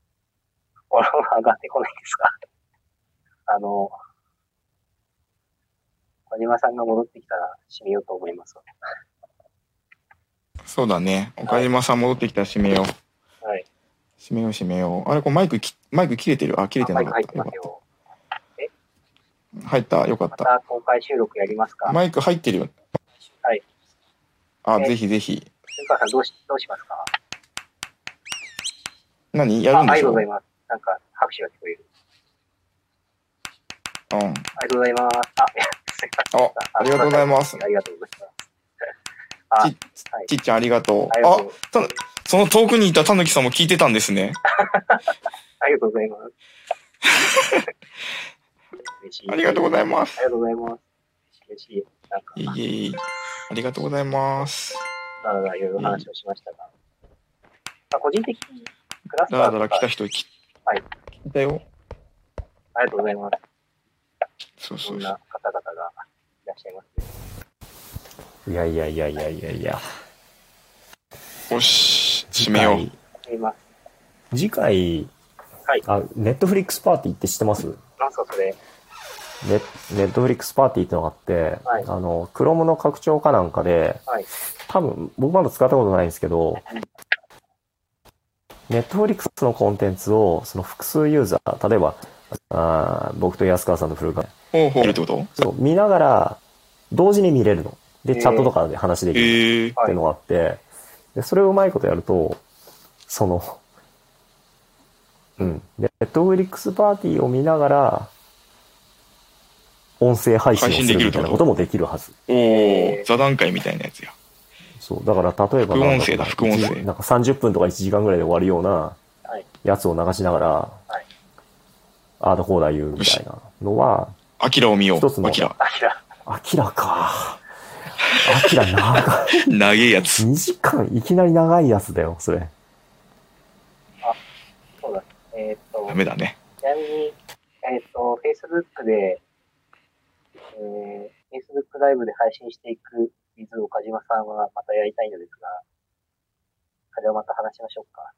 フォロワー上がってこないですか？あの、小島さんが戻ってきたら締めようと思います。そうだね。岡島さん戻ってきたら閉めよう。はい。閉めよう閉めよう。あれ、これマイクき、マイク切れてる？あ、切れてなかっ入ってた。よ。入った？よかっまた。た公開収録やりますか？マイク入ってるよ。はい。あ、えぜひぜひ。古川さんどうし、どうしますか？何？やるんああでしょ？うりがとうございます。なんか拍手が聞こえる。うん。ありがとうございます。あ、すいません。あ、ありがとうございます。ありがとうございます。あ、ちはいちっちゃんありがとう。あありがとう、たその遠くにいたたぬきさんも聞いてたんですね。ありがとうございます。嬉しい。ありがとうございます。ありがとうございます。嬉しい。なんか、いえいえいえ。ありがとうございます。だらだらいろいろ話をしましたが。まあ、個人的にクラスタだらだら来た人き、はい聞いたよ。ありがとうございます。そうそうんそう。そな方々がいらっしゃいますね。いやいやいやいやいやいや。よし、閉めよう。次回、はいあ、ネットフリックスパーティーって知ってます？なんすかそれ。ネネットフリックスパーティーってのがあって、はいあの、クロムの拡張かなんかで、はい。多分、僕まだ使ったことないんですけど、ネットフリックスのコンテンツを、その複数ユーザー、例えば、あー僕と安川さんと古川、ほうほう。いるってこと？そう、見ながら、同時に見れるの。で、チャットとかで話できるええっていうのがあって、で、それをうまいことやると、その、うん。でネットフリックスパーティーを見ながら、音声配信をすできるみたいなこともできるはず。おお座談会みたいなやつや。そう。だから、例えば副音なんか声だ副音声一なんか30分とか1時間ぐらいで終わるようなはい。やつを流しながら、はい。ああだこうだ言うみたいなのは、アキラを見よう。一つのアキラ。あきら。アキラか。アキラ長い。長えやつ。2時間いきなり長いやつだよ、それ。そうだ。えーっと、ダメだね。ちなみに、えーっと、Facebook で、えー、Facebook ライブで配信していく、水岡島さんはまたやりたいのですが、それはまた話しましょうか。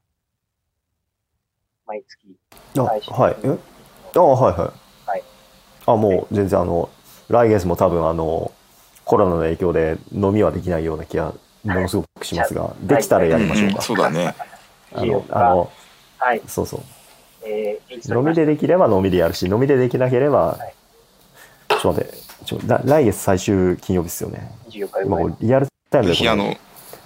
毎月。あ、配信はい。えあ、はいはい。はい。あ、もう全然あの、来月も多分あの、コロナの影響で飲みはできないような気が、ものすごくクしますが、できたらやりましょううんか。そうだね。あの、あの、はい。そうそう。えー、一飲みでできれば飲みでやるし、飲みでできなければ、はいちょっと待って、ちょ来来月最終金曜日ですよね。24回今リアルタイムで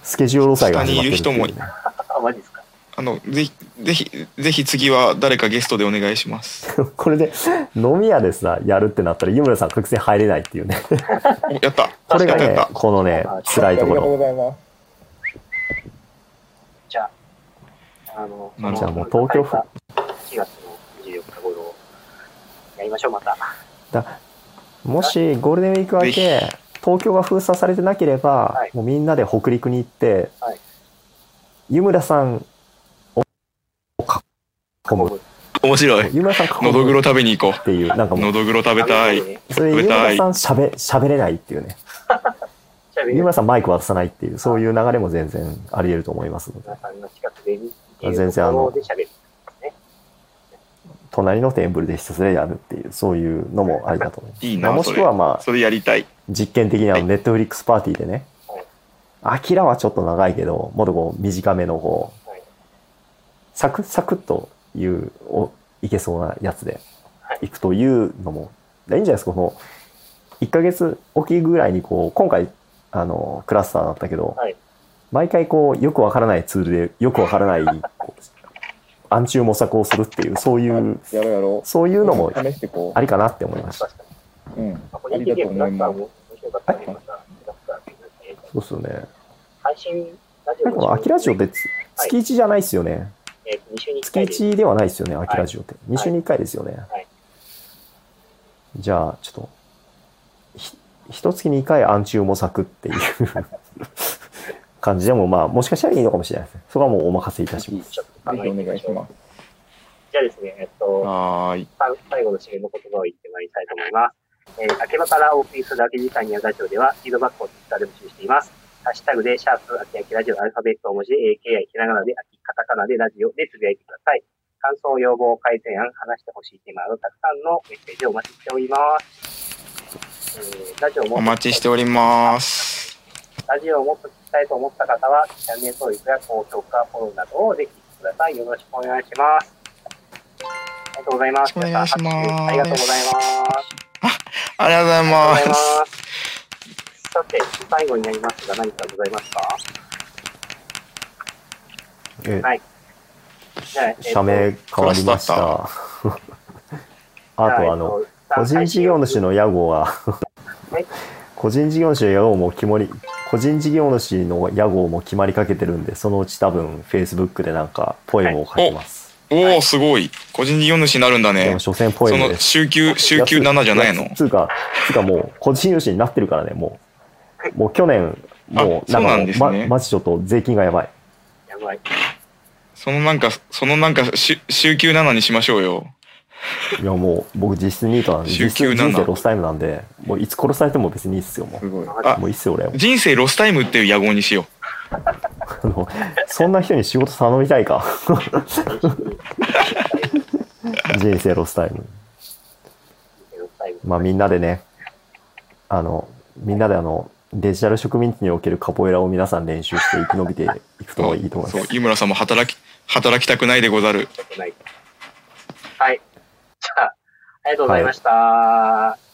スケジュール祭が始まってるっていうね下にいる人 あ、マジですか？あの、ぜひ、ぜひ、ぜひ次は誰かゲストでお願いします。これで飲み屋でさ、やるってなったら、湯村さん確実に入れないっていうね。お やった。これがねこのねあ、辛いところ。ございます。じゃあ、あの、じゃあもう東京府4月の24日頃、やりましょう、また。だもしゴールデンウィーク明ぜけ東京が封鎖されてなければ、はいもうみんなで北陸に行って、はい湯村さんを囲む面白い。のどぐむろ食べに行こっていうなんかう。もう。のどぐろ食べたい。それで湯食べたい。村さんしゃべしゃべれないっていうね。じゃあ、湯村さんマイク渡さないっていうそういう流れも全然あり得ると思いますので。皆さんの近くで見てい全然あの。隣のテーブルでひたすらやるっていうそういうのもありだと思います。いいな、も。しくはまあそれやりたい。実験的にはい。ネットフリックスパーティーでね。はい、アキラはちょっと長いけど、もっとこう短めのこうはい、サクッサクッというおいけそうなやつではいいくというのも、いいんじゃないですか、この1ヶ月おきぐらいにこう、今回あのクラスターだったけど、はい毎回こうよくわからないツールでよくわからないこう暗中模索をするっていう、そういう、やろうやろう。そういうのもありかなって思いました。確かに。う。うん。まあ個人的にはブラックは面白かったので、また、ブラックはえーそうっすよね。配信、ラジオなんかアキラジオってつはい月1じゃないですよね。えー、2週に1月回で。1ではないですよね、アキラジオって。2週に1回ですよね。はいじゃあ、ちょっと、ひ一月に1回暗中模索っていう 感じでも、まあ、もしかしたらいいのかもしれないですね。そこはもうお任せいたします。ちょっと考ぜひおえてみましょう。願いします。じゃあですね、えっと、最後の締めの言葉を言ってまいりたいと思います。えー、秋葉からお送りする空き時間にあるラジオでは、フィードバックをツイッターで募集しています。ハッシュタグで、シャープ、秋秋ラジオ、アルファベット大文字で、AKI、ひらがなで、秋、カタカナで、ラジオでつぶやいてください。感想、要望、改善案、話してほしいテーマなど、たくさんのメッセージをお待ちしております。えー、ラジオもお待ちしております。ラジオをもっと聞きたいと思った方は、チャンネル登録や高評価、フォローなどをぜひください。よろしくお願いします。ありがとうございます。お願いしますありがとうございます。ありがとうございま。す。さて、最後になりますが、何かございますか？えはいじゃあ、えっと社名変わりました。あと、あの、、個人事業主の屋号がはい、個人事業主の屋号も決まり、個人事業主の屋号も決まりかけてるんで、そのうち多分、Facebook でなんか、ポエムを書きます。おお、すごい。個人事業主になるんだね。所詮ポエそのムです。週休、週休7じゃないの？つうか、つうかもう、個人事業主になってるからね、もう。もう去年、もう、なんですねま、マジちょっと税金がやばい。やばい。そのなんか、そのなんか、週週休7にしましょうよ。いや、もう、僕実質ニートなんで、実質週休7人生ロスタイムなんで、もういつ殺されても別にいいっすよ、もすごい。もういいっすよ、俺は。人生ロスタイムっていう屋号にしよあのそんな人に仕事頼みたいか？人生ロスタイム。まあみんなでね、あの、みんなであの、デジタル植民地におけるカポエラを皆さん練習して生き延びていくう。といいと思いそうま、す。井村さんも働き、働きたくないでござる。はい。じゃあ、ありがとうございました。